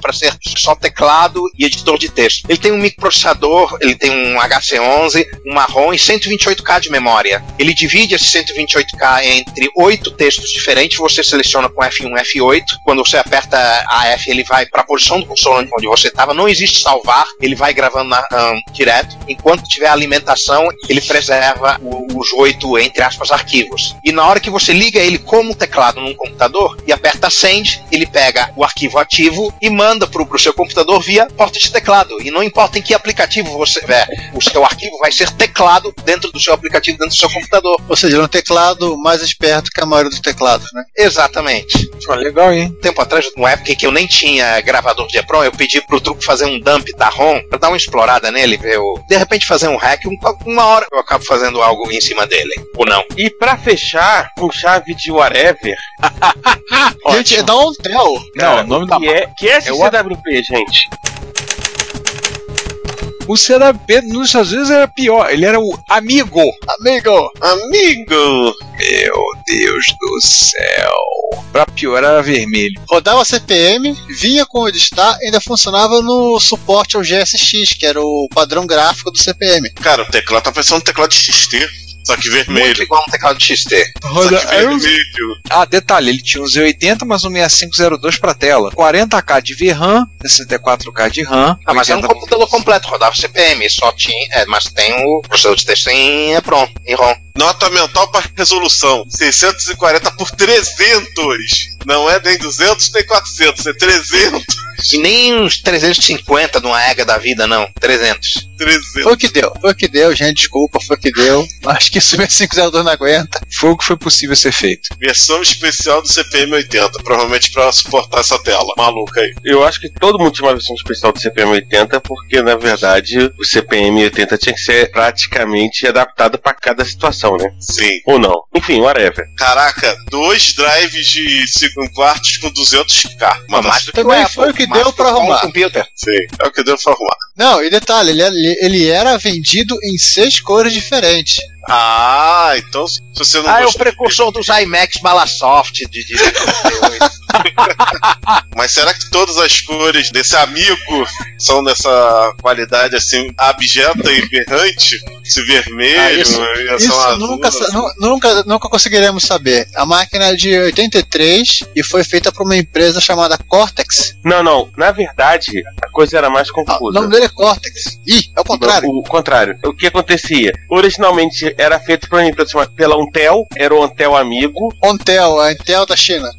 para ser só teclado e editor de texto. Ele tem um microprocessador, ele tem um HC11, um marrom e 128K de memória. Ele divide esse 128K entre oito textos diferentes, você seleciona com F1, F8. Quando você aperta a F, ele vai para a posição do console onde você estava. Não existe salvar, ele vai gravando na- ahn, direto. Enquanto tiver alimentação, ele preserva o- os oito, entre aspas, arquivos. E na hora que você liga ele como teclado num computador e aperta Send, ele pega o arquivo ativo e manda pro, pro seu computador via porta de teclado. E não importa em que aplicativo você tiver, o seu arquivo vai ser teclado dentro do seu aplicativo, dentro do seu computador. Ou seja, é um teclado mais esperto que a maioria dos teclados, né? Exatamente. Ó, legal, hein? tempo atrás, numa época em que eu nem tinha gravador de EPROM, eu pedi pro truco fazer um dump da ROM pra dar uma explorada nele, ver o... de repente fazer um hack, um- uma hora eu acabo fazendo algo em cima dele, ou não. E pra fechar, com chave de whatever, Gente, é da Ontel. Não, o nome da que é, que é É o- CWP, gente? O CWP nos Estados Unidos era pior, ele era o amigo. Amigo, Amigo! Meu Deus do céu. Pra piorar era vermelho. rodava CPM, vinha com o está, ainda funcionava no suporte ao GSX, que era o padrão gráfico do CPM. Cara, o teclado tá parecendo um teclado de XT, só que Muito vermelho. igual um teclado de XT. Só que vermelho. Ah, detalhe, ele tinha um Z80, mas um 6502 pra tela. 40k de VRAM, 64k de RAM. Ah, mas era um 80 computador completo, rodava CPM, só tinha. É, mas tem o processador de texto em EPROM, em ROM. Nota mental para resolução: 640 por 300. Não é nem 200 nem 400, é 300. E nem uns 350 de uma EGA da vida, não. 300. 300. Foi o que deu, foi o que deu, gente, desculpa, foi o que deu. Acho que isso 502 não aguenta. Foi o que foi possível ser feito. Versão especial do CPM 80, provavelmente para suportar essa tela. Maluca aí. Eu acho que todo mundo tinha uma versão especial do CPM 80, porque na verdade o CPM 80 tinha que ser praticamente adaptado pra cada situação, né? Sim. Ou não. Enfim, whatever. Caraca, dois drives de 5 quartos com 200k. Mano, mais do que também foi o que mais deu que um arrumar. é o que deu pra arrumar. Não, e detalhe, ele, ele- ele era vendido em seis cores diferentes. Ah, então se você não Ah, é o precursor dos iMacs Malasoft de, de 98. Mas será que todas as cores desse amigo são dessa qualidade assim abjeta e berrante? Esse vermelho, Ah, isso- Isso azul, nunca, nu- nunca, nunca conseguiremos saber. A máquina é de 83 e foi feita por uma empresa chamada Cortex. Não, não. Na verdade, a coisa era mais Ah, o confusa. nome dele é Cortex. Ih, é o contrário. O contrário. O que acontecia? Originalmente era feito por uma empresa chamada- pela Untel, era o Untel Amigo, Ontel, a Intel da China.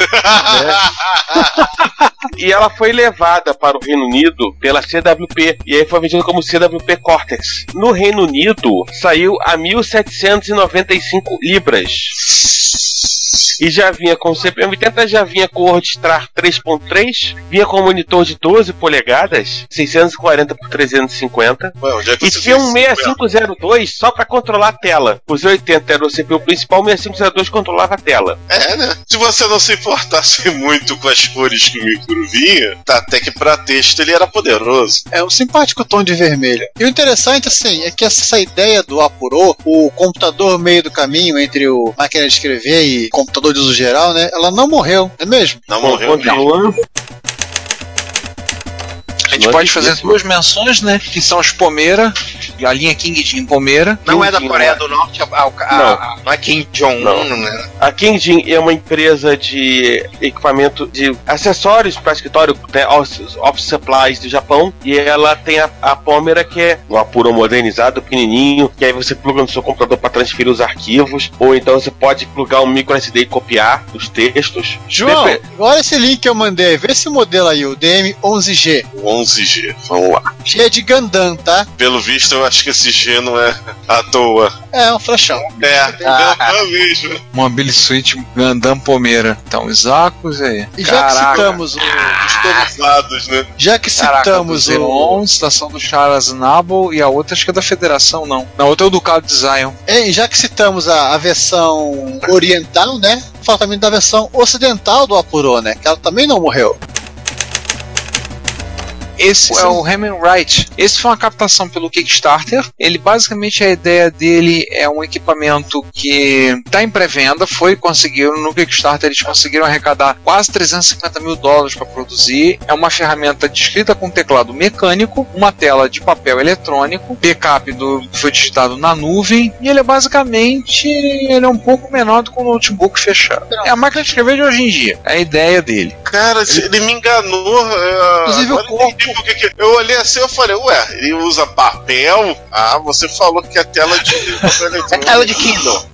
e ela foi levada para o Reino Unido pela CWP, e aí foi vendida como CWP Cortex. No Reino Unido, saiu a 1795 libras. E já vinha com o CPM80, já vinha com o Wordstar 3.3, vinha com monitor de 12 polegadas, 640 por 350. Ué, onde é que E tinha um fez isso? 6502 só pra controlar a tela. O Z80 era o CPU principal, o 6502 controlava a tela. É, né? Se você não se importasse muito com as cores que o micro vinha, tá, até que pra texto ele era poderoso. É um simpático tom de vermelho. E o interessante, assim, é que essa ideia do Apuro, o computador meio do caminho entre o máquina de escrever e computador de uso geral, né? Ela não morreu, não é mesmo? Não morreu. Continua. A gente Não pode é fazer duas menções, né? Que são os Pomera, a linha King Jin Pomera. Não é da King Coreia Jong. do Norte, a, a- a- não é Kim Jong-un, Não. né? A Kingjin é uma empresa de equipamento de acessórios para escritório, né, office, supplies do Japão, e ela tem a, a Pomera que é um apuro modernizado, pequenininho, que aí você pluga no seu computador para transferir os arquivos, ou então você pode plugar um micro SD e copiar os textos. João, Pepe, olha esse link que eu mandei. Vê esse modelo aí, o DM11G. O 11G. Vamos lá. G é de Gundam, tá? Pelo visto, eu acho que esse G não é à toa. É um flashão. É, Ah. é mesmo. Mobile Suite Gundam Pomera. Então, os Acos aí. E já que Caraca. citamos o. Estilizados, né? Já que Caraca, citamos do o. Estação do Charles Nabo e a outra acho que é da Federação, não. Na outra é o Ducado de Zion. Hein, já que citamos a, a versão oriental, né? Fala também da versão ocidental do Apuro, né? Que ela também não morreu. Esse é o Hammond Wright. Esse foi uma captação pelo Kickstarter. Ele basicamente a ideia dele é um equipamento que está em pré-venda. Foi conseguiram no Kickstarter eles conseguiram arrecadar quase 350 mil dólares para produzir. É uma ferramenta de escrita com teclado mecânico, uma tela de papel eletrônico, backup do que foi digitado na nuvem e ele é basicamente ele é um pouco menor do que um notebook fechado. É a máquina de escrever de hoje em dia. É a ideia dele. Cara, ele me enganou. é, Inclusive, agora o corpo- eu por que que- Eu olhei assim e falei, ué, ele usa papel? Ah, você falou que é tela de É tela de Kindle.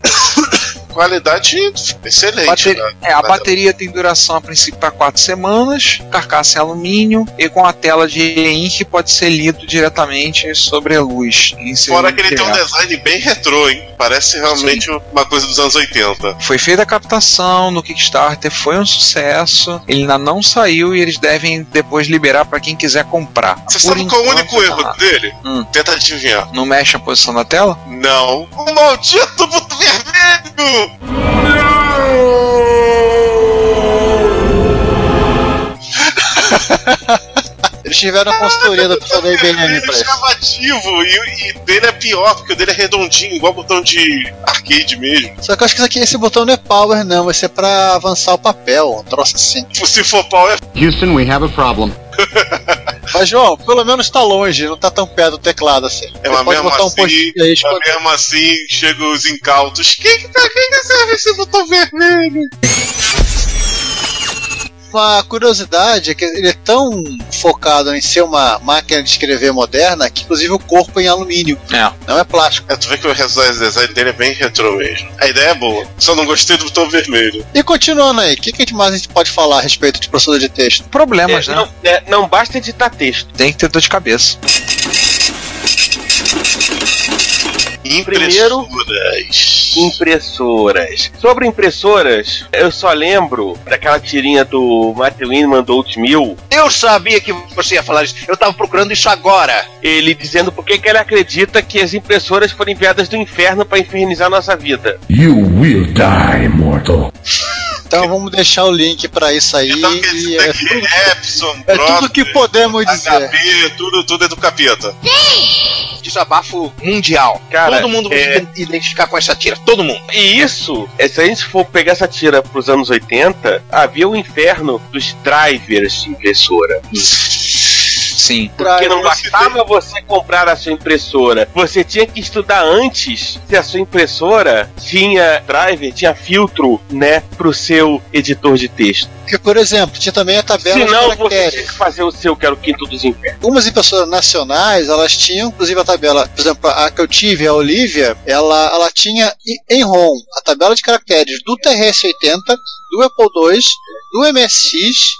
Qualidade excelente. Bate- né? É, a bateria tem duração a princípio para 4 semanas, carcaça em alumínio e com a tela de e-ink pode ser lido diretamente sobre a luz. Fora que ele tem um design bem retrô, hein? Parece realmente uma coisa dos anos 80. Foi feita a captação no Kickstarter, foi um sucesso. Ele ainda não saiu e eles devem depois liberar para quem quiser comprar. Você Por sabe qual é o enquanto, único erro tá. dele? Hum. Tenta adivinhar. Não mexe a posição da tela? Não. O maldito! Eles tiveram a consultoria do pessoal da IBM Ele pra é isso. chamativo e, e dele é pior, porque o dele é redondinho, igual botão de arcade mesmo. Só que eu acho que isso aqui, esse botão não é power, não. Vai ser pra avançar o papel, um troço assim. Se for é Houston, we have a problem. Mas, João, pelo menos tá longe, não tá tão perto do teclado assim. É, mas mesmo botar um assim, Mas mesmo assim, chegam os incautos. Quem que, tá, quem que serve esse botão vermelho? Uma curiosidade é que ele é tão focado em ser uma máquina de escrever moderna que, inclusive, o corpo é em alumínio, É. não é plástico. É, tu vê que o design dele é bem retrô mesmo. A ideia é boa, só não gostei do botão vermelho. E continuando aí, o que, que mais a gente pode falar a respeito de processador de texto? Problemas, é, né? não, é, não basta editar texto. Tem que ter dor de cabeça. Primeiro- Impressoras. Impressoras. Sobre impressoras, eu só lembro daquela tirinha do Matt Winman do Outmill, Eu sabia que você ia falar isso. Eu tava procurando isso agora. ele dizendo por que que ele acredita que as impressoras foram enviadas do inferno para infernizar nossa vida. You will die, mortal. Então vamos deixar o link pra isso aí. Então e dizer é, tudo, Epson, é tudo que podemos dizer. HP, tudo, tudo é do capeta. Desabafo mundial. Cara, Todo mundo vai é- se identificar com essa tira. Todo mundo. E isso, é, se a gente for pegar essa tira pros anos 80, havia o inferno dos drivers de impressora. Sim. Porque não bastava você comprar a sua impressora, você tinha que estudar antes se a sua impressora tinha driver, tinha filtro, né, pro seu editor de texto. Porque, por exemplo, tinha também a tabela Senão de você caracteres. tinha que fazer o seu, que era o quinto dos infernos. Algumas impressoras nacionais, elas tinham, inclusive a tabela, por exemplo, a que eu tive, a Olivia, ela, ela tinha em ROM a tabela de caracteres do TRS-80, do Apple II, do MSX,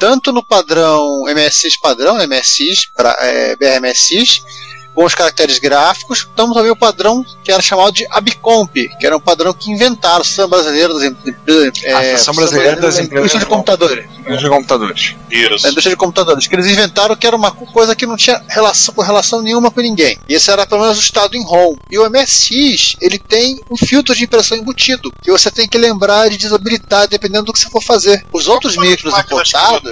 tanto no padrão MSX padrão, MSX, pra, é, BRMSX, com os caracteres gráficos. Temos também o padrão que era chamado de Abicomp, que era um padrão que inventaram a Associação Brasileira das Empresas. A Associação Brasileira das Empresas de Computadores. de computadores. Isso. Da indústria de computadores, que eles inventaram que era uma coisa que não tinha relação, relação nenhuma com ninguém. E esse era pelo menos o estado em ROM. E o MSX, ele tem um filtro de impressão embutido, que você tem que lembrar de desabilitar dependendo do que você for fazer. Os outros micros importados.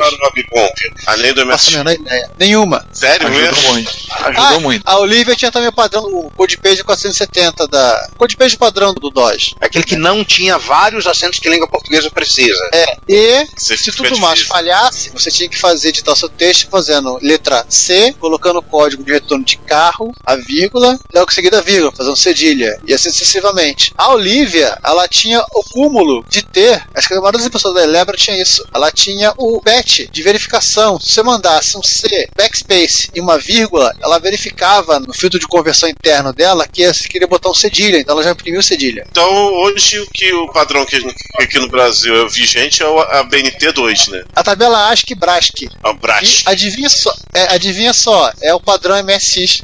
além do Não faço a MS. menor ideia. Nenhuma. Sério Ajudou mesmo? muito. Ajudou Ah, muito. A Olivia tinha também o padrão, o codepage 470 da. Codepage padrão do DOS. Aquele que não tinha vários acentos que a língua portuguesa precisa. É. E se fica tudo mais difícil. falhasse, você tinha que fazer editar seu texto fazendo letra C, colocando o código de retorno de carro, a vírgula, logo em seguida a vírgula, fazendo cedilha, e assim sucessivamente. A Olivia, ela tinha o cúmulo de ter, acho que a maioria das pessoas da Elebra tinha isso, ela tinha o PET de verificação. Se você mandasse um C, backspace e uma vírgula, ela verificava no filtro de conversão interno dela que você queria botar um cedilha, então ela já imprimiu cedilha. Então, hoje, o que o padrão que aqui no Brasil é vigente é o- a BNT2, né? A tabela ASCII BRASC. É o BRAS. E adivinha só, é, adivinha só, é o padrão MSX.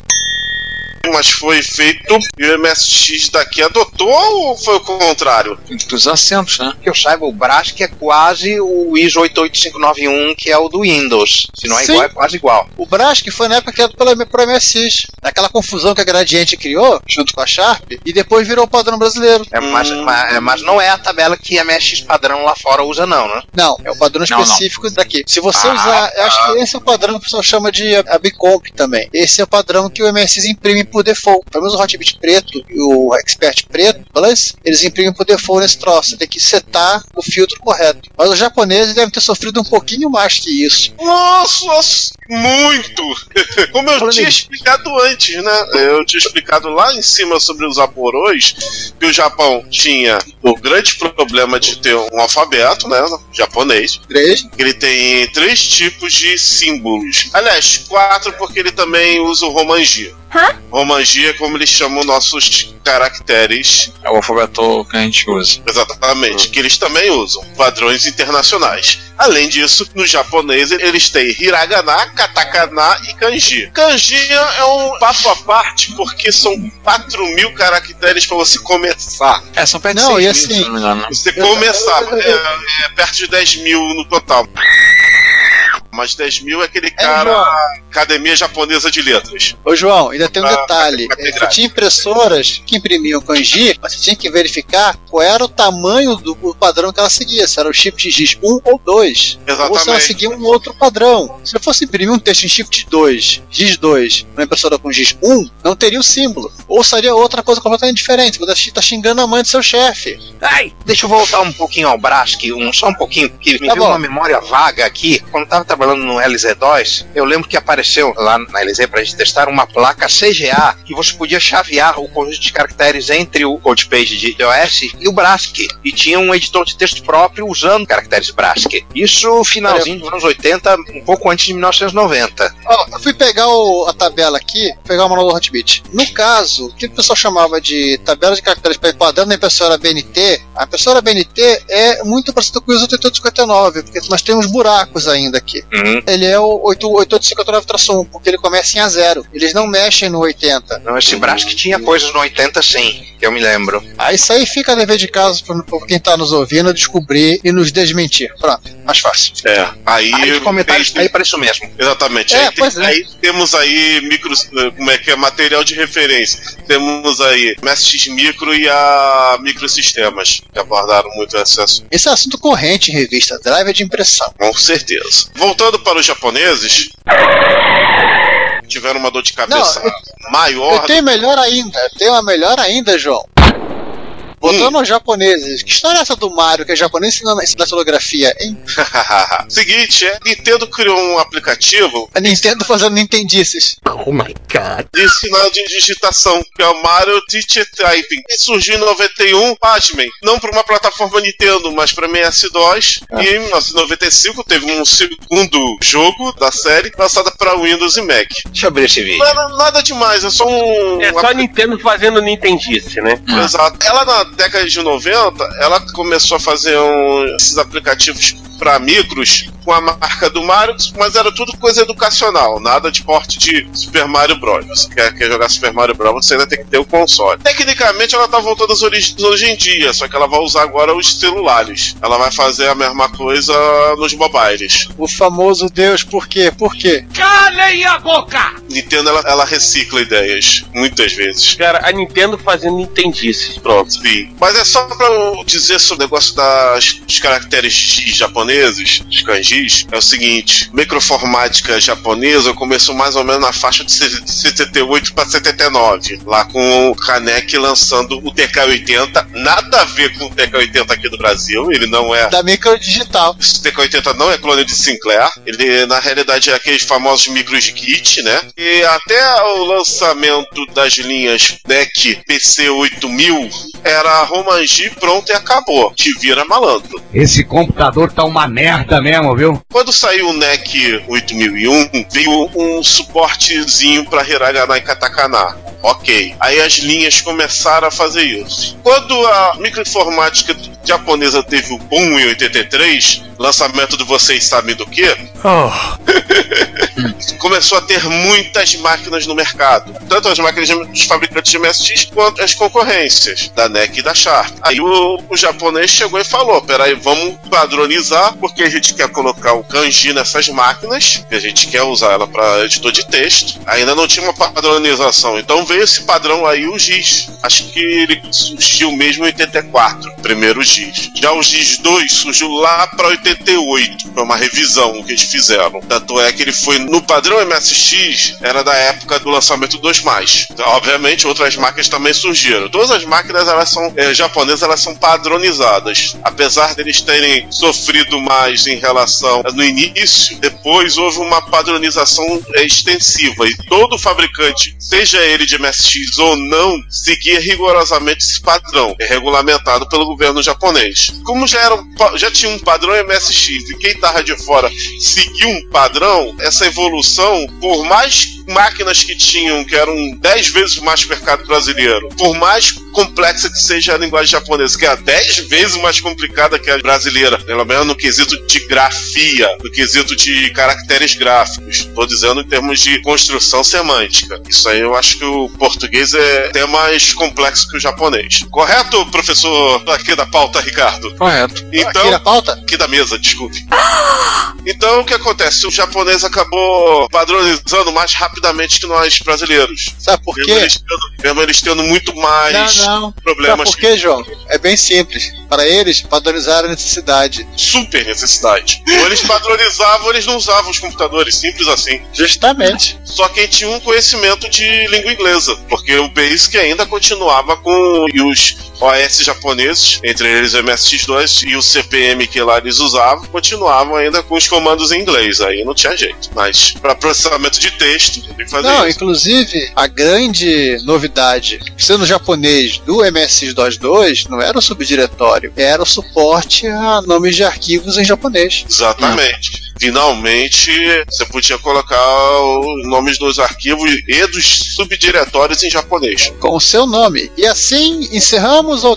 Mas foi feito e o MSX daqui adotou ou foi o contrário? Dos acentos, né? Que eu saiba, o BRASC é quase o ISO 88591, que é o do Windows. Se não é Sim. igual, é quase igual. O BRASC foi na época criado pela, pelo MSX. Naquela confusão que a Gradiente criou, junto com a Sharp, e depois virou o padrão brasileiro. É, mas, Hum. mas, mas não é a tabela que a MSX padrão lá fora usa, não, né? Não, é o padrão Não, não. específico daqui. Se você Ah, usar, eu acho que esse é o padrão que o pessoal chama de Abicomp também. Esse é o padrão que o MSX imprime por default. Pelo menos o Hotbit preto e o Expert preto, Plus, eles imprimem por default nesse troço. Você tem que setar o filtro correto. Mas os japoneses devem ter sofrido um pouquinho mais que isso. Nossa, muito! Como eu Falando tinha nisso. explicado antes, né? Eu tinha explicado lá em cima sobre os aporões que o Japão tinha o grande problema de ter um alfabeto, né? Japonês. Três. Ele tem três tipos de símbolos. Aliás, quatro, porque ele também usa o Romanji. Romanji é como eles chamam nossos caracteres É o alfabeto que a gente usa. Exatamente, que eles também usam padrões internacionais. Além disso, no japonês eles têm hiragana, katakana e kanji. Kanji é um papo à parte porque são 4 mil caracteres para você começar. É, são perto de Não, seis e mil, assim- se não me engano. Você começar, é, é perto de 10 mil no total. Mas 10 mil é aquele cara, João. academia japonesa de letras. Ô João, ainda tem um Ah, detalhe. É, graça. Tinha impressoras que imprimiam kanji, mas você tinha que verificar qual era o tamanho do padrão que ela seguia. Se era o shift GIS 1 ou 2. Ou se ela Exatamente. seguia um outro padrão. Se eu fosse imprimir um texto em shift 2, GIS 2, numa impressora com GIS 1, não teria o símbolo. Ou seria outra coisa completamente diferente. Você tá xingando a mãe do seu chefe. Deixa eu voltar um pouquinho ao BRASC, um, só um pouquinho, porque me Tá veio uma memória vaga aqui. Quando eu tava trabalhando no LZ2, eu lembro que apareceu lá na LZ pra gente testar uma placa CGA que você podia chavear o conjunto de caracteres entre o codepage de DOS e o BRASC. E tinha um editor de texto próprio usando caracteres BRASC. Isso finalzinho dos anos 80, um pouco antes de 1990. Ó, eu fui pegar o- a tabela aqui, pegar o manual do Hotbit. No caso, o que o pessoal chamava de tabela de caracteres para padrão da impressora BNT, a impressora BNT é muito parecida com o ISO 8859, porque nós temos buracos ainda aqui. Hum. Ele é o 8859-1, porque ele começa em A0. Eles não mexem no 80. Não, esse BRASC tinha coisas no 80 sim, que eu me lembro. Aí isso aí fica a dever de casa para quem tá nos ouvindo descobrir e nos desmentir. Pronto, mais fácil. É. Aí, Aí os comentários tem- aí para isso mesmo. Exatamente. É, aí, tem- pois é. aí temos aí micro, como é que é material de referência. Temos aí MSX Micro e a Microsistemas, que abordaram muito esse assunto, Esse é assunto corrente em revista, driver de impressão. com certeza. Voltando para os japoneses, tiveram uma dor de cabeça Não, maior. Eu tenho melhor ainda, eu tenho uma melhor ainda, João. Voltando aos japoneses, que história é essa do Mario que é japonês ensinando ensinando datilografia, hein? Seguinte, é, Nintendo criou um aplicativo A Nintendo fazendo Nintendices. de ensinar de digitação, que é o Mario Teacher Typing. E surgiu em 91, pasmem, não para uma plataforma Nintendo, mas para MS-DOS. E em 1995 teve um segundo jogo da série lançada para Windows e Mac. Deixa eu abrir esse vídeo. Nada, nada demais, é só um. É só a Nintendo fazendo Nintendice, né? Exato. Ela na década de 90, ela começou a fazer um- esses aplicativos pra micros com a marca do Mario, mas era tudo coisa educacional, nada de porte de Super Mario Bros. Você quer, quer jogar Super Mario Bros, você ainda tem que ter o console. Tecnicamente ela tá voltando às origens hoje em dia, só que ela vai usar agora os celulares. Ela vai fazer a mesma coisa nos mobiles. O famoso Deus, por quê? Por quê? Calem a boca! Nintendo ela, ela recicla ideias, muitas vezes. Cara, a Nintendo fazendo Nintendices, pronto. Sim. Mas é só pra eu dizer sobre o negócio das, dos caracteres X japoneses, dos kanjis, é o seguinte: microformática japonesa começou mais ou menos na faixa de 78 para 79, lá com o Kanek lançando o TK80, nada a ver com o TK80 aqui do Brasil, ele não é Da micro digital. esse TK80 não é clone de Sinclair, ele na realidade é aqueles famosos micros kit, né? E até o lançamento das linhas DEC PC8000 era a Romanji pronto e acabou. Te vira malandro. Esse computador tá uma merda mesmo, viu? Quando saiu o NEC 8001, veio um suportezinho para hiragana e katakana. Ok. Aí as linhas começaram a fazer isso. Quando a microinformática japonesa teve o boom em 83, lançamento de vocês sabem do que? Começou a ter muitas máquinas no mercado. Tanto as máquinas dos fabricantes de MSX quanto as concorrências, da NEC e da Sharp. Aí o, o japonês chegou e falou: peraí, vamos padronizar, porque a gente quer colocar o kanji nessas máquinas, que a gente quer usar ela para editor de texto. Ainda não tinha uma padronização. Então veio esse padrão aí, o GIS. Acho que ele surgiu mesmo em 84, primeiro GIS. Já o GIS 2 surgiu lá para 88, foi uma revisão que eles fizeram. Tanto é que ele foi no padrão MSX, era da época do lançamento dos mais. Então, obviamente, outras máquinas também surgiram. Todas as máquinas elas são eh, japonesas, elas são padronizadas. Apesar deles terem sofrido mais em relação no início, depois houve uma padronização eh, extensiva e todo fabricante, seja ele de MSX ou não, seguia rigorosamente esse padrão, é regulamentado pelo governo japonês. Como já era já tinha um padrão MSX e quem estava de fora seguiu um padrão, essa evolução, por mais máquinas que tinham, que eram 10 vezes mais mercado brasileiro, por mais complexa que seja a linguagem japonesa, que é 10 vezes mais complicada que a brasileira, pelo menos no quesito de grafia, no quesito de caracteres gráficos. Estou dizendo em termos de construção semântica. Isso aí eu acho que o português é até mais complexo que o japonês. Correto, professor aqui da pauta, Ricardo? Correto. Então, Aqui na pauta? aqui da mesa, desculpe. Então o que acontece? O japonês acabou padronizando mais rapidamente que nós brasileiros. Sabe por Mesmo quê? eles tendo, mesmo eles tendo muito mais Não, não. Sabe problemas por quê, João? É bem simples. Para eles, padronizar a necessidade. super necessidade. Ou eles padronizavam, ou eles não usavam os computadores, simples assim. Justamente. Só quem tinha um conhecimento de língua inglesa, porque o Basic ainda continuava com os OS japoneses, entre eles o MSX2 e o CPM que lá eles usavam, continuavam ainda com os comandos em inglês, aí não tinha jeito. Mas para processamento de texto, que Não, isso. inclusive, a grande novidade, sendo japonês do MSX-DOS 2, não era o subdiretório, era o suporte a nomes de arquivos em japonês. Exatamente. Finalmente, você podia colocar os nomes dos arquivos e dos subdiretórios em japonês. Com o seu nome. E assim, encerramos o...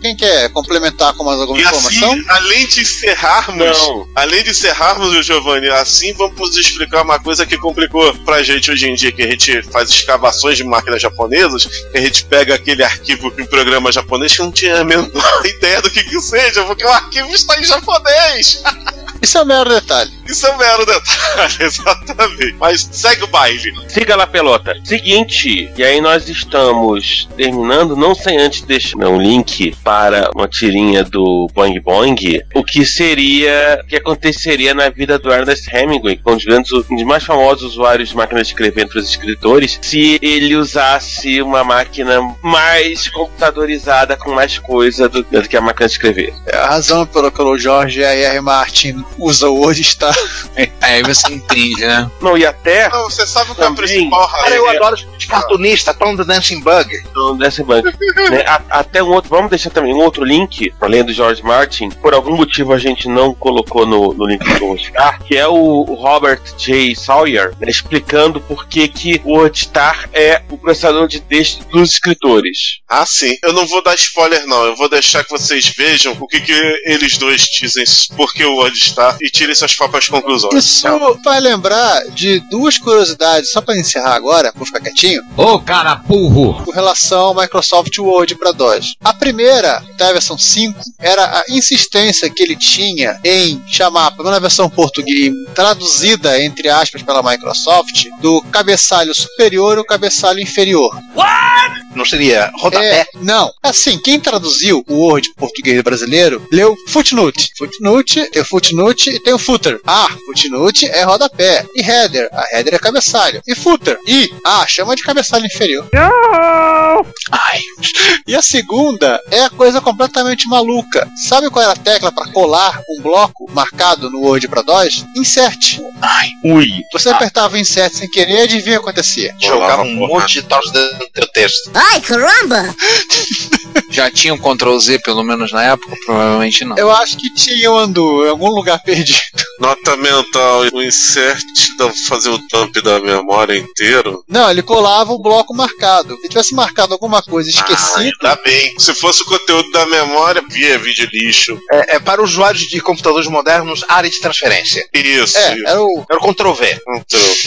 Quem quer complementar com mais alguma E informação? assim, além de encerrarmos, Não. além de encerrarmos, Giovanni, assim vamos explicar uma coisa que complicou pra gente hoje em dia, que a gente faz escavações de máquinas japonesas, que a gente pega aquele arquivo em programa japonês que não tinha a menor ideia do que que seja, porque o arquivo está em japonês. Isso é um mero detalhe. Isso é um mero detalhe, exatamente. Mas segue o baile. Siga lá, pelota. Seguinte, e aí nós estamos terminando, não sem antes deixar um link para uma tirinha do Boing Boing, o que seria, o que aconteceria na vida do Ernest Hemingway, que é um dos, grandes, um dos mais famosos usuários de máquinas de escrever entre os escritores, se ele usasse uma máquina mais computadorizada, com mais coisa do, do que a máquina de escrever. É a razão pela qual o George R. R. Martin usa hoje está. Aí você entende, né? Não, e até Não, você sabe qual é a principal Cara, eu razão? adoro cartunista, Tom the Dancing Bug. do Dance Bank. né? A- Até um outro, vamos deixar também um outro link, além do George Martin, por algum motivo a gente não colocou no, no link do Wordstar, que é o, o Robert J. Sawyer, né, explicando por que, que o Wordstar é o processador de texto dos escritores. Ah, sim. Eu não vou dar spoiler, não. Eu vou deixar que vocês vejam o que, que eles dois dizem, porque o Word está, e tirem suas próprias conclusões. Isso vai lembrar de duas curiosidades, só para encerrar agora, vou ficar quietinho, Ô cara burro! com relação ao Microsoft Word para DOS. A primeira, até a versão 5, era a insistência que ele tinha em chamar a primeira versão português, traduzida, entre aspas, pela Microsoft, do cabeçalho superior e o cabeçalho inferior. Não seria rodapé? É, não. Assim, quem traduziu o Word português brasileiro leu footnote. Footnote, tem o footnote e tem o footer. Ah, footnote é rodapé. E header, a header é cabeçalho. E footer, e, ah, chama de cabeçalho inferior. Ai, E a segunda é a coisa completamente maluca. Sabe qual era a tecla para colar um bloco marcado no Word para DOS? Insert. Ui. Você apertava o insert sem querer e adivinha o que acontecia. Jogava um monte de troços dentro do teu texto. Ai, caramba! já tinha um Ctrl Z pelo menos na época? Provavelmente não. Eu acho que tinha andu em algum lugar perdido. Nota mental, o insert dá fazer o dump da memória inteiro. Não, ele colava o bloco marcado. Se tivesse marcado alguma coisa Ah, esquecido, ainda bem. Se fosse o conteúdo da memória, via vídeo lixo. É, é para usuários de computadores modernos, área de transferência. Isso. é, era o. Era o Ctrl V.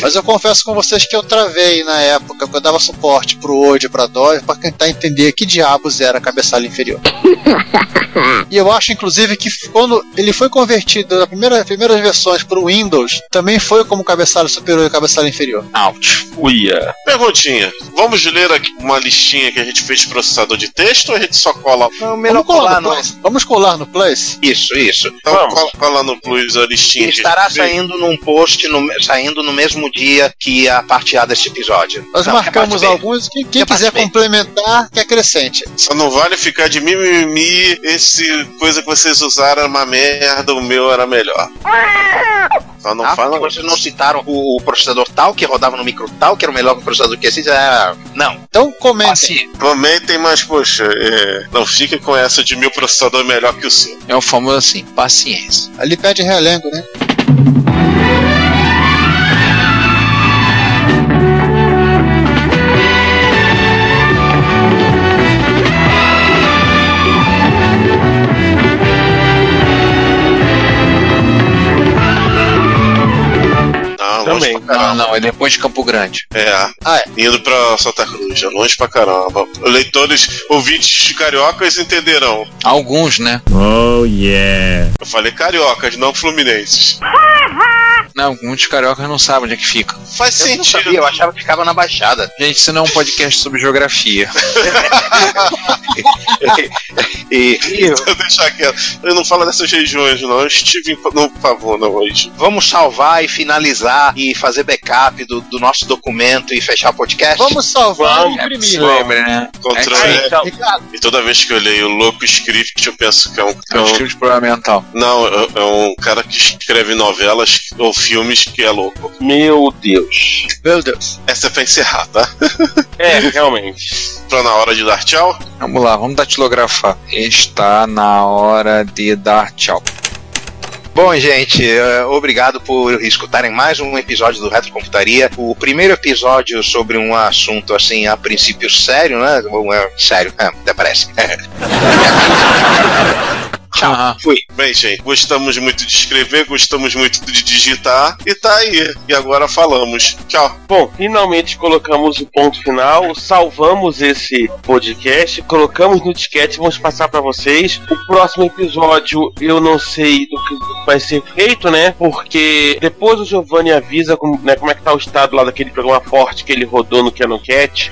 Mas eu confesso com vocês que eu travei na época, que eu dava suporte pro Word e pra DOS, pra tentar entender que diabos era cabeçalho inferior. e eu acho, inclusive, que quando ele foi convertido nas primeira, primeiras versões pro Windows, também foi como cabeçalho superior e cabeçalho inferior. Ouch. Uia. perguntinha. Vamos ler aqui uma listinha que a gente fez de processador de texto ou a gente só cola? Não, melhor Vamos colar colar no no... Plus? Vamos colar no Plus? Isso, isso. Então Vamos. cola, cola no Plus a listinha Que que estará fez. saindo num post, no- saindo no mesmo dia que a parte A desse episódio. Nós Não, que é marcamos alguns. Quem, quem Que quiser complementar, que acrescente. Só não vale ficar de mimimi, esse coisa que vocês usaram era uma merda, o meu era melhor. Só não Ah, fala. porque vocês não citaram o, o processador tal, que rodava no micro tal, que era o melhor que o processador que esse. É... Não. Então comentem. Paci- Comentem, mas poxa, é, não fiquem com essa de meu processador melhor que o seu. É o famoso assim, paciência. Ali pede realengo, né? Não, não, é depois de Campo Grande. É, Ah, é. indo pra Santa Cruz, é longe pra caramba. Leitores, ouvintes cariocas entenderão. Alguns, né? Eu falei cariocas, não fluminenses. Não, muitos cariocas não sabem onde é que fica. Faz Eu não sentido. sabia, eu achava que ficava na Baixada. Gente, isso não é um podcast sobre geografia. E, e Eu deixar quieto. Eu não falo dessas regiões, não. Eu estive em, no Pavuna hoje. vamos salvar e finalizar e fazer backup do, do nosso documento e fechar o podcast? Vamos salvar Vamos, e imprimir. Se lembra, né? Controle. Aí, então, E toda vez que eu leio o Louco Script, eu penso que é um. É um script problema mental. Não, é, é um cara que escreve novelas ou filmes que é louco. meu Deus. meu Deus. Essa é pra encerrar, tá? É, realmente. Pra na hora de dar tchau. Vamos lá, vamos datilografar. Está na hora de dar tchau. Bom, gente, eh, obrigado por escutarem mais um episódio do Retrocomputaria. O primeiro episódio sobre um assunto, assim, a princípio sério, né? Ou é sério, é, até parece. Tchau, Aham. fui. Bem, gente, gostamos muito de escrever, gostamos muito de digitar. E tá aí. E agora falamos. Tchau. Bom, finalmente colocamos o ponto final, salvamos esse podcast, colocamos no disquete, vamos passar pra vocês. O próximo episódio eu não sei do que vai ser feito, né? Porque depois o Giovanni avisa como, né, como é que tá o estado lá daquele programa forte que ele rodou no Canon Cat.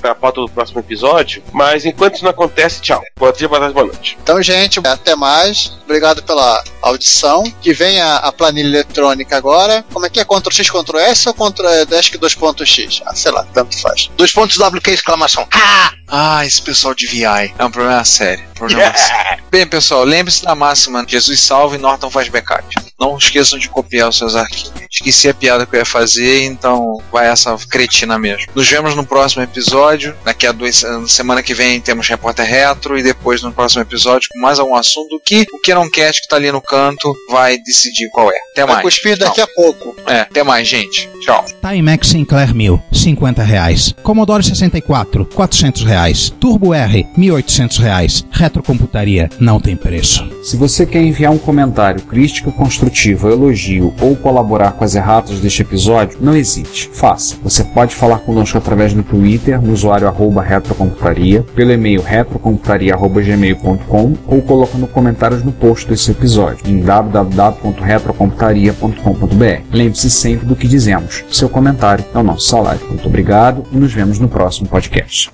Pra pauta do próximo episódio. Mas enquanto isso não acontece, tchau. Boa dia, boa tarde, boa noite. Então, gente, até mais. Obrigado pela audição, que vem a, a planilha eletrônica agora. Como é que é? Ctrl X, Ctrl S ou Ctrl é, Desk 2.x? Ah, sei lá, tanto faz. Dois pontos WQ exclamação. Ah! Ah, esse pessoal de VI. É um problema sério. Problema sério. Bem, pessoal, lembre-se da máxima: Jesus salva e Norton faz backup. Não esqueçam de copiar os seus arquivos. Esqueci a piada que eu ia fazer, então vai essa cretina mesmo. Nos vemos no próximo episódio. Daqui a duas na semana que vem temos Repórter Retro e depois no próximo episódio com mais algum assunto que o que não quer que tá ali no canto vai decidir qual é. Até Vai mais. cuspir daqui a pouco. É, até mais, gente. Tchau. Timex Sinclair 1000, 50 reais. Commodore 64, 400 reais. Turbo R, 1.800 reais. Retrocomputaria, não tem preço. Se você quer enviar um comentário, crítica construtiva, elogio ou colaborar com as erratas deste episódio, não hesite, faça. Você pode falar conosco através do Twitter, no usuário arroba retrocomputaria, pelo e-mail retrocomputaria.gmail.com ou colocando comentários no post desse episódio em www.retrocomputaria.com.br. Lembre-se sempre do que dizemos. Seu comentário é o nosso salário. Muito obrigado e nos vemos no próximo podcast.